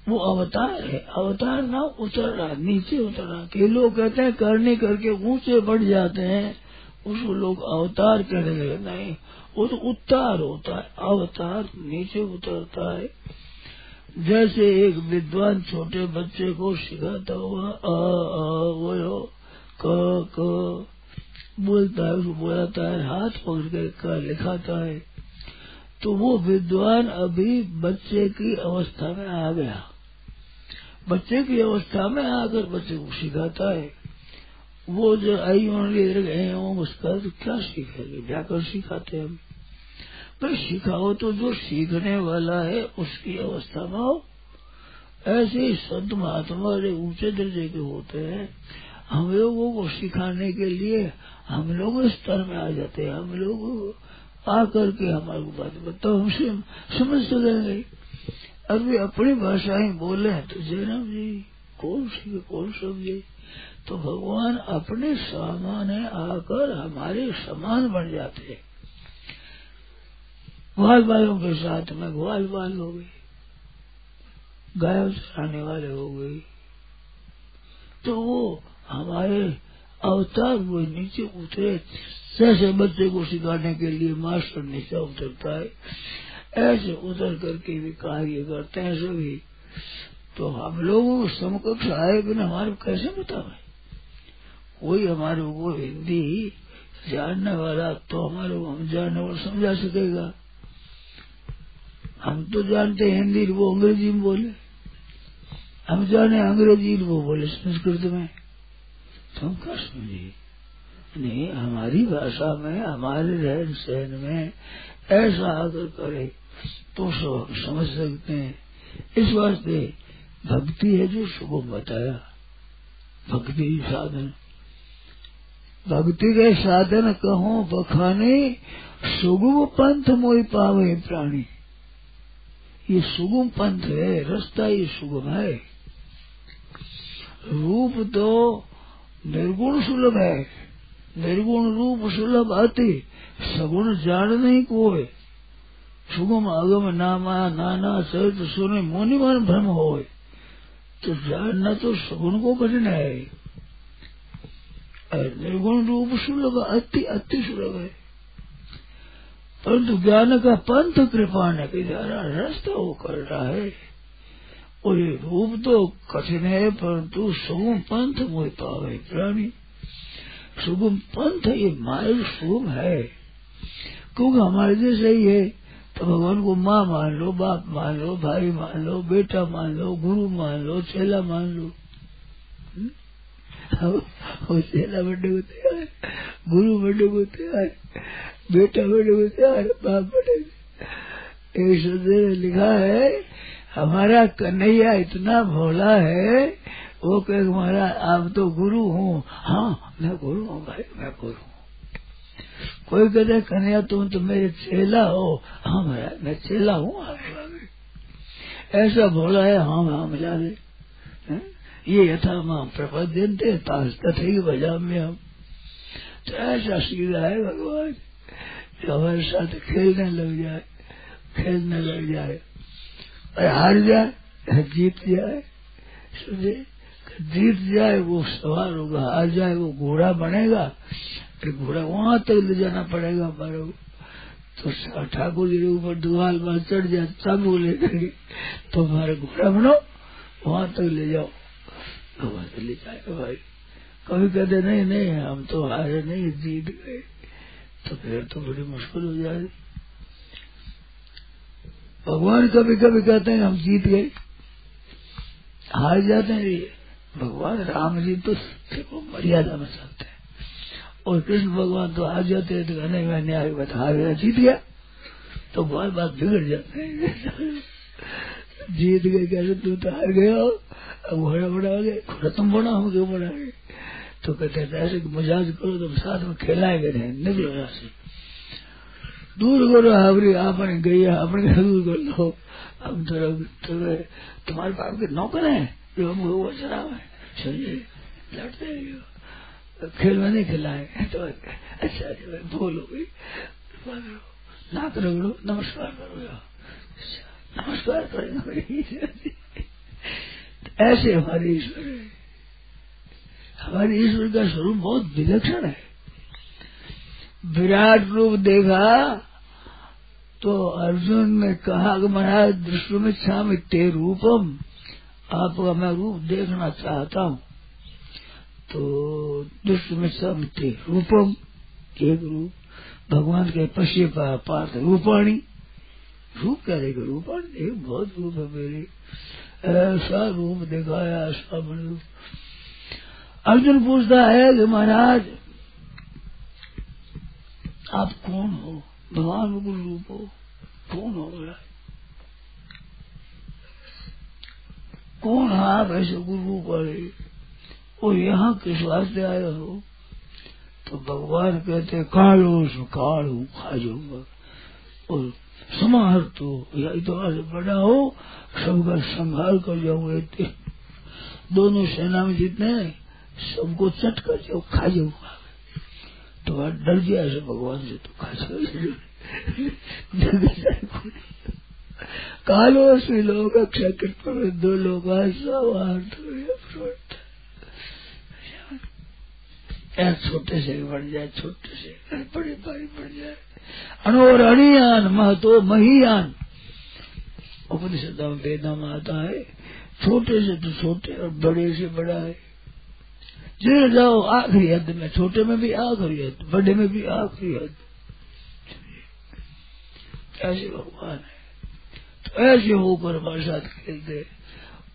वो अवतार है, अवतार ना उतरना, नीचे उतरना। के लोग कहते हैं, करने करके ऊँचे बढ़ जाते हैं, उसको लोग अवतार कहने लगे नहीं वो तो उतार होता है, अवतार नीचे उतरता है। जैसे एक विद्वान छोटे बच्चे को सिखाता हुआ अ अ बोलो, क क। बोलता है, उसको बोलाता है, हाथ पकड़ कर कर लिखाता है। तो वो विद्वान अभी बच्चे की अवस्था में आ गया। बच्चे की अवस्था में आकर बच्चे को सिखाता है। वो जो आई गए उसका तो क्या सीखेंगे? जाकर सिखाते हैं। हम पर सिखाओ तो जो सीखने वाला है, उसकी अवस्था में हो ऐसे ही संत महात्मा बड़े ऊँचे दर्जे के होते हैं। हम लोगों को सिखाने के लिए हम लोग स्तर में आ जाते हैं। हम लोग आकर के हमारे बात बताओ हमसे समझ सकेंगे अभी अपनी भाषाएँ बोले तो जयराम जी, कौन सीखे कौन समझे तो भगवान अपने सामान्य आकर हमारे समान बन जाते हैं। ग्वाल वालों के साथ में ग्वाल बाल हो गई। गायों चराने वाले हो गए तो वो हमारे अवतार वो नीचे उतरे, जैसे बच्चे को सिखाने के लिए मास्टर नीचे उतरता है, ऐसे उतर करके भी कार्य करते हैं सभी। तो हम लोगों समकक्ष आए बिना हमारे कैसे बतावे कोई हमारे को हिंदी जानने वाला तो हमारे को हम जानने वाला समझा सकेगा। हम तो जानते हिंदी वो अंग्रेज़ी में बोले। हम जाने अंग्रेज़ी वो बोले संस्कृत में। तो हम क्या नहीं, हमारी भाषा में, हमारे रहन सहन में ऐसा आदर करे तो समझ सकते हैं। इस वास्ते भक्ति है जो शुभ बताया। भक्ति साधन। भक्ति के साधन कहो बखाने, सुगम पंथ मोई पावे प्राणी। ये सुगम पंथ है, रास्ता ये सुगम है। रूप तो निर्गुण सुलभ है, निर्गुण रूप सुलभ आते सगुण जान नहीं कोय सुगम अगम नामा, नाना सहित सुने मोनि मन भ्रम हो तो जानना तो सगुण को कठिन है। निर्गुण रूप सुलभ अति अति सुलभ है। परंतु ज्ञान का पंथ कृपा ने द्वारा रास्ता वो कर रहा है। और ये रूप तो कठिन है, परंतु सुगम पंथ मोह पावे प्राणी। सुगम पंथ ये मार्ग सुगम है। क्योंकि हमारे जैसे ही है तो भगवान को माँ मान लो, बाप मान लो, भाई मान लो, बेटा मान लो, गुरु मान लो, चेला मान लो। वो बड़े को तैयार गुरु बड़े को तैयार बेटा बड़े को तैयार बाप बड़े एक शब्द लिखा है, हमारा कन्हैया इतना भोला है, वो कहे हमारा आप तो गुरु हूँ। हाँ मैं गुरु हूँ भाई, मैं गुरु हूँ। कोई कहते कन्हैया, तुम तो मेरे चेला हो। हाँ मैं मैं चेला हूँ ऐसा भोला है? हाँ हाँ मिला दे ये यथा माँ प्रपद्यंते तथे बजा में हम तो ऐसा सीधा है भगवान। जो हमारे साथ खेलने लग जाए, खेलने लग जाए। और हार जाए, जीत जाए। समझे जीत जाए, वो सवार होगा, हार जाए, वो घोड़ा बनेगा, फिर घोड़ा वहाँ तक ले जाना पड़ेगा हमारे तो ठाकुर जी के ऊपर दुआल पर चढ़ जाए चाबू लेकर तो हमारे घोड़ा बनो, वहाँ तक ले जाओ। वहाँ से ले जाएगा भाई। कभी कहते, नहीं नहीं, हम तो हारे नहीं, जीत गए। तो फिर तो बड़ी मुश्किल हो जाएगी भगवान कभी कभी कहते हैं, हम जीत गए। हार जाते हैं ये। भगवान राम जी तो देखो मर्यादा में चलते हैं। और कृष्ण भगवान तो हार जाते हैं तो कहने मैं न्याय बता हार गया, जीत गया। तो बहुत बात बिगड़ जाते हैं। जीत गए कैसे तू तो हार गया अब घोड़ा बड़ा हो गया घोड़ा तुम बड़ा हो, क्यों बड़ा है तो कहते हैं ऐसे मजाज करो तुम साथ में खेलाएँगे रहे निकलो यहाँ से। दूर करो हावरी आपने गई आपने दूर कर लो। हम तो तुम्हारे पाप के नौकर हैं, जो हम वो शराब है समझे लड़ते खेल में नहीं खिलाए। तो अच्छा भूल हो गई। नाक रगड़ो, नमस्कार करो नमस्कार करेंगे ऐसे हमारे ईश्वर है। हमारे ईश्वर का स्वरूप बहुत विलक्षण है। विराट रूप देखा तो अर्जुन ने कहा कि महाराज, दृष्टि में श्याम ते रूपम, आपका मैं रूप देखना चाहता हूँ। तो दृष्टि में श्याम ते रूपम, एक रूप, भगवान के पश्य पार्थ रूपाणी रूप क्या देगा रूपाणी एक बहुत रूप है मेरे। ऐसा रूप दिखाया, ऐसा रूप। अर्जुन पूछता है कि महाराज, आप कौन हो? भगवान गुरु रूप हो। कौन हो गया कौन है आप ऐसे गुरु रूप वाले? और यहाँ किस वास्ते आए हो? तो भगवान कहते कालो सो कालू, खा जाऊँगा। और समाहर तो या इतना से बड़ा हो सबका संहार कर जाऊँगा दोनों सेना में जितने सबको चट कर जाओ, खा जाऊँगा तो वह डर गया ऐसे भगवान से तो खा जाओ। कालो से लोग अक्षय अक्षर दो लोग छोटे से भी बढ़ जाए, छोटे से बड़े बड़े बढ़ जाए। अनोर अणियान महतो महियान। उपनिषद वेदा में आता है, छोटे से तो छोटे और बड़े से बड़ा है। जिधर जाओ, आखिरी हद में, छोटे में भी आखिरी हद, बड़े में भी आखिरी हद। ऐसे भगवान है। तो ऐसे होकर हमारे साथ खेलते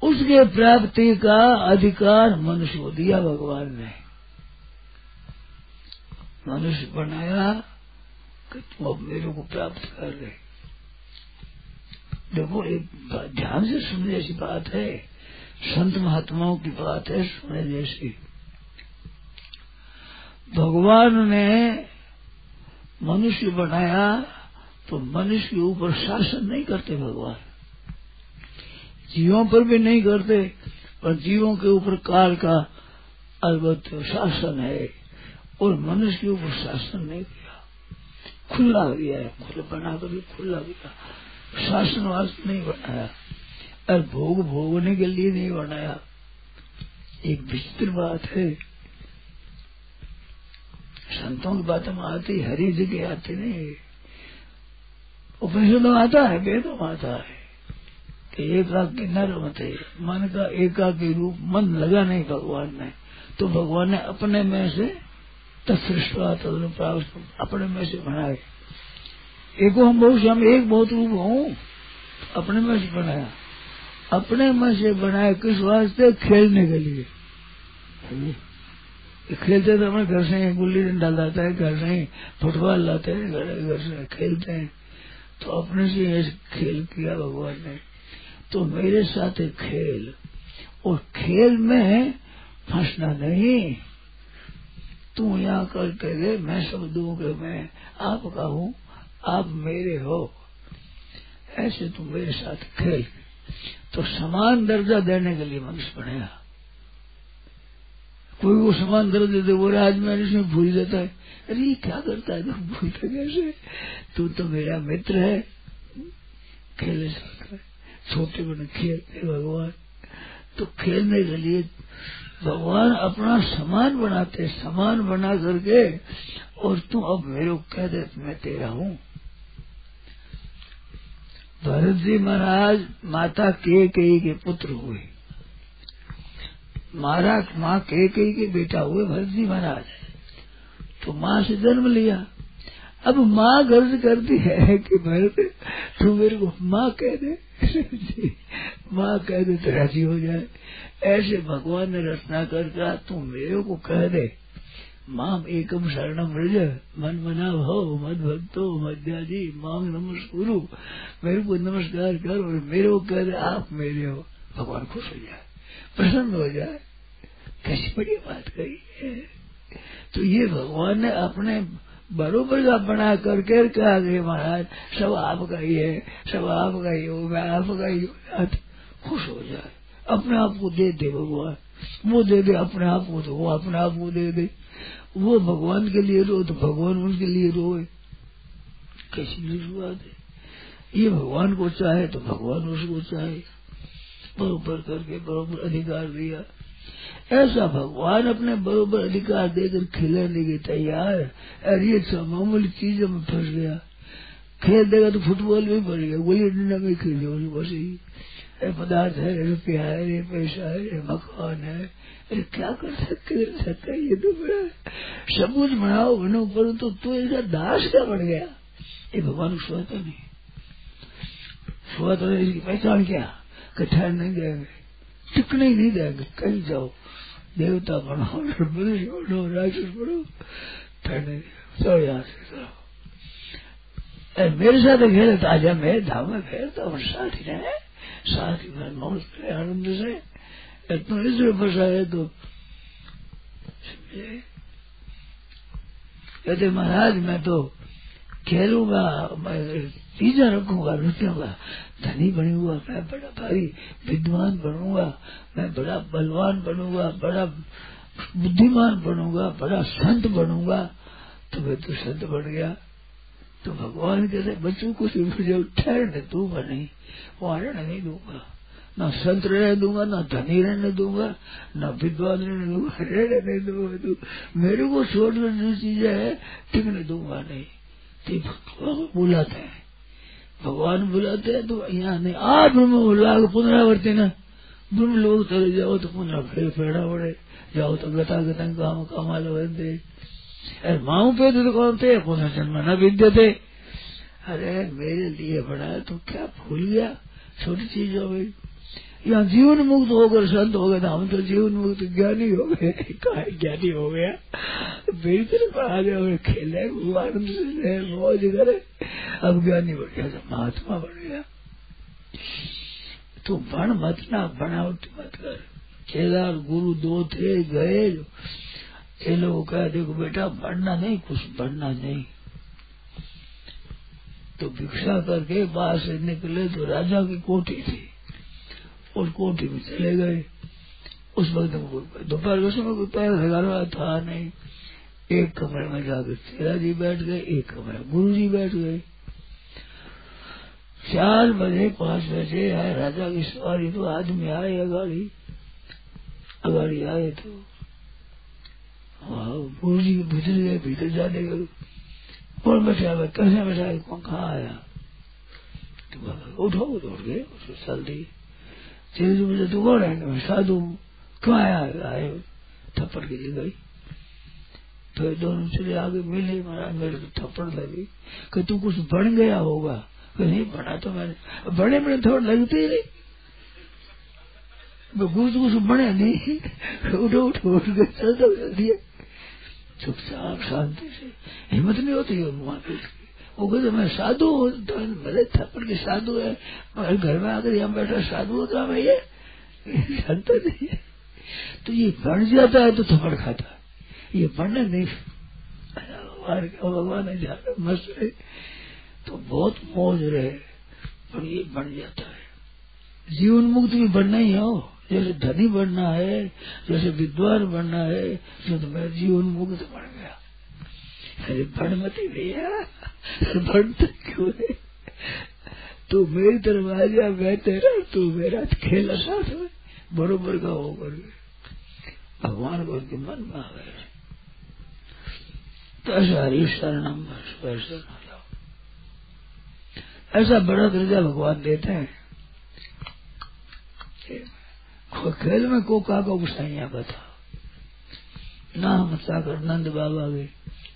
उसके प्राप्ति का अधिकार मनुष्य को दिया भगवान ने। मनुष्य बनाया कि तुम अब मेरे को प्राप्त कर रहे देखो, एक ध्यान से सुनने जैसी बात है। संत महात्माओं की बात है सुनने जैसी। भगवान ने मनुष्य बनाया तो मनुष्य के ऊपर शासन नहीं करते भगवान। जीवों पर भी नहीं करते, पर जीवों के ऊपर काल का अलबत् शासन है। और मनुष्य के ऊपर शासन नहीं किया। खुला दिया है खुला बना कर खुला दिया शासन वास्ते नहीं बनाया और भोग भोगने के लिए नहीं बनाया। एक विचित्र बात है। संतों की बात में आती, हरी जगह आती नहीं। उपनिषद में आता है वेदों में आता है कि एकाकी नर मते मन का एकाकी रूप, मन लगा नहीं भगवान ने तो भगवान ने अपने में से तत्सृष्टा तदनुप्राप्त अपने में से बनाए। एको हम बहुत हम एक बहुत रूप हूँ, अपने में से बनाया। अपने में से बनाए किस वास्ते? खेलने के लिए। खेलते तो अपने घर से गुल्ली डंडा लाते है, घर से फुटबॉल लाते हैं, घर घर से खेलते हैं। तो अपने से ऐसे खेल किया भगवान ने। तो मेरे साथ खेल। और खेल में फंसना नहीं। तू यहाँ करके दे मैं दूँ कि मैं आपका हूँ, आप मेरे हो। ऐसे तू मेरे साथ खेल। तो समान दर्जा देने के लिए मनुष्य बनेगा। कोई वो समान दर्जा दे, वो आज मैं इसमें भूल जाता है। अरे ये क्या करता है? तुम भूलते कैसे? तू तो मेरा मित्र है। खेले सकता है। छोटे बड़े खेलते भगवान। तो खेलने के लिए भगवान अपना समान बनाते, समान बना करके, और तू अब मेरे को कह दे, मैं तेरा हूँ। भरत जी महाराज, माता के कई के पुत्र हुए। मारा माँ के कई के बेटा हुए, भरत जी महाराज। तो माँ से जन्म लिया। अब माँ गर्ज करती है कि भरत, तू मेरे को माँ कह दे। <laughs> माँ कह दे तो राज़ी हो जाए। ऐसे भगवान ने रचना कर कहा, तू मेरे को कह दे। माम एकम शरणम रज मन मना भव, मद भक्तो मध्याजी माम नमस्कुरु, मेरे को नमस्कार कर और मेरे को कह दे, आप मेरे हो। भगवान खुश हो जाए, प्रसन्न हो जाए। कैसी बड़ी बात कही है। तो ये भगवान ने अपने बरोबर का बना करके कहा गए महाराज? सब आपका ही है, सब आपका ही हो, मैं आपका ही हो। खुश हो जाए। अपने आप को दे दे भगवान। वो दे दे अपने आप को तो वो अपने आप को दे दे। वो भगवान के लिए रो तो भगवान उनके लिए रोए। कैसी बात है। ये भगवान को चाहे तो भगवान उसको चाहे। बरोबर करके बरोबर अधिकार दिया। ऐसा भगवान अपने बरोबर अधिकार देकर खिलाने के तैयार अरे ये मामूली चीज़ों में फंस गया। खेल देगा तो फुटबॉल में पड़ गया। गोली डंडा में खेल बस ही पदार्थ है रुपया है रे पैसा है रे मकान है। अरे क्या कर सकते कर सकता ये तो बड़ा सब कुछ बनाओ, बनो पर तो तू ऐसा दास क्या बन गया? ये भगवान को सोता नहीं। नहीं, इसकी पहचान क्या? कठिन नहीं देंगे टिकने ही नहीं देंगे कहीं जाओ। देवता बनो मनुष्य बनो, राक्षस बनो ठहरने चलो यहाँ से चलो मेरे साथ खेले तो आजा मैं धाम में फेरता हूँ साथ ही रहे। साथ ही में आनंद से इतना इसमें फंसा है तो कहते, महाराज, मैं तो खेलूँगा, मैं चीज़ें रखूँगा रुचूँगा धनी बनूँगा, मैं बड़ा भारी विद्वान बनूँगा, मैं बड़ा बलवान बनूँगा, बड़ा बुद्धिमान बनूँगा, बड़ा संत बनूँगा। तो मैं तो संत बन गया। तो भगवान कहते, बच्चों को मुझे ठहरने दूँगा, नहीं वो रहने नहीं दूँगा। न संत रहने दूँगा, न धनी रहने दूँगा, न विद्वान रहने दूँगा, रहने नहीं दूँगा। तू मेरे को छोड़कर जो चीज़ें है, टिकने दूँगा नहीं। तो भगवान बुलाते हैं। भगवान बुलाते हैं तो यहाँ नहीं। आप लाग पुनरावर्ती न। ब्रह्म लोग चले जाओ तो पुनरा फिर फेड़ा पड़े। जाओ तो गता गता काम कमाल बनते अरे माऊ पे तो कौन थे? पुनः जन्म न विद्य थे। अरे मेरे लिए बड़ा तो क्या भूल गया? छोटी चीज़ हो गई। यहाँ जीवन मुक्त होकर संत हो गए तो हम तो जीवन मुक्त ज्ञानी हो गए। कहा ज्ञानी हो गया? मेरी तरफ़ आ और खेले आनंद से रहे मौज करे। अब ज्ञानी बन गया महात्मा बन गया। तो बन मत ना बनावट मत कर। केदार गुरु दो थे, गए ये लोग कहा, देखो बेटा बढ़ना नहीं, कुछ बढ़ना नहीं। तो भिक्षा करके बाहर से निकले तो राजा की कोठी थी। उस कोठी में चले गए। उस वक्त दोपहर के समय कोई पैर लगा था नहीं। एक कमरे में जाकर तेरा जी बैठ गए, एक कमरे में गुरु जी बैठ गए। चार बजे, पाँच बजे आए, राजा की सवारी तो आदमी आए, अगाड़ी। अगाड़ी आए तो गुरु जी भीतर गए, भीतर जाने गए कौन बैठा कैसे बैठा कौन कहाँ आया? तो उठो, उठ गए उसको चल दी तेरे मुझे तू कौन है? साधु क्यों आया? आए थप्पड़ के लिए गई तो दोनों चले आगे, मिले महाराज मेरे को थप्पड़ लगी। कि तू कुछ बन गया होगा? कि नहीं, बना तो मैंने। बड़े बड़े थोड़ लगते ही नहीं। तो कुछ बने नहीं। <laughs> उठो उठो, उठ गए चल तो चुपचाप शांति से। हिम्मत नहीं होती है वहाँ पे वो कहते, मैं साधु हूँ तो भले थप्पड़ के साधु है, मगर घर में आकर यहाँ बैठा साधु होता मैं ये जानता नहीं है। तो ये बढ़ जाता है तो थप्पड़ खाता है। ये बनने नहीं भगवान है जाना मस्त रहे। तो बहुत मौज रहे पर ये बन जाता है। जीवन मुक्त भी बनना ही हो जैसे धनी बनना है, जैसे विद्वान बनना है जो तो मैं जीवन मुक्त बन गया। अरे बन मत भैया। बन तो क्यों है? तू मेरी तरफ़ आ जा मैं तेरा, तू मेरा खेला साथ में। बरोबर का हो कर भगवान को उनके मन में आ गए तो ऐसा हरी शरणम ना जाओ ऐसा बड़ा दर्जा भगवान देते हैं। खेल में को का को गुसाइया बता ना हम सागर नंद बाबा गए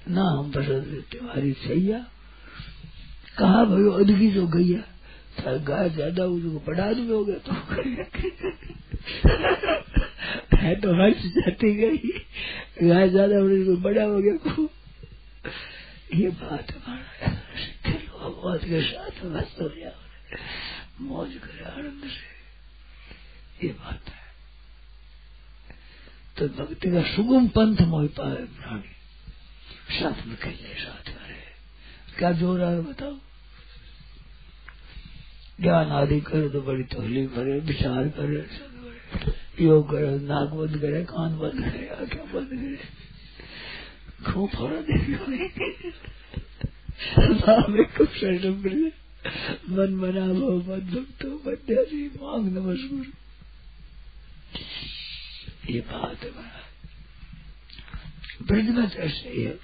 ना हम बसंत तिवारी सैया। कहा भाई अदगी जो गैया था गाय ज़्यादा उसको बड़ा आदमी हो गया तो है तो हर्ष जाती गई। गाय ज़्यादा उसको बड़ा हो गया को ये बात भगवत के साथ मस्त हो गया। मौज करे आनंद से। ये बात है। तो भक्ति का सुगम पंथ मोह पाए प्राणी। साथ में खेले साथ रहे। क्या ज़ोर है बताओ? ज्ञान आदि करे तो बड़ी तकलीफ़ करे, विचार करे, योग करे, नाक बंद करे, कान बंद करे, आँखें बंद करे। खूब फ़ौरन खूब शरणम करे मन मना भो मत भक्तो मध्यासी मांग, नमस्कुर। ये बात है ब्रज में तो ऐसे ही है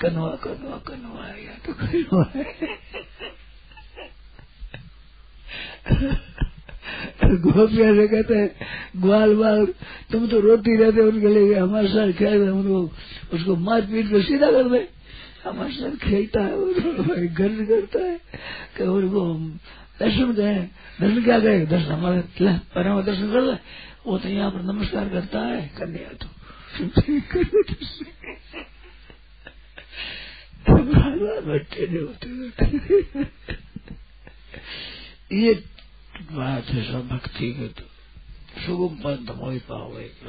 कनवा कनवा कनवा या तो कनवा गोपिया से कहते हैं, ग्वाल बाल तुम तो रोती रहते उनके लिए, हमारे साथ खेल उनको उसको मार पीट कर सीधा कर दे हमारे साथ खेलता है गर्ज करता है कि उनको दर्शन गए। दर्शन क्या गए? दर्शन हमारे परम दर्शन कर ले। वो तो यहाँ पर नमस्कार करता है कन्या तो। बैठे नहीं होते ये बात है सब भक्ति के तो सुगम पंथ मोहि पाओ एक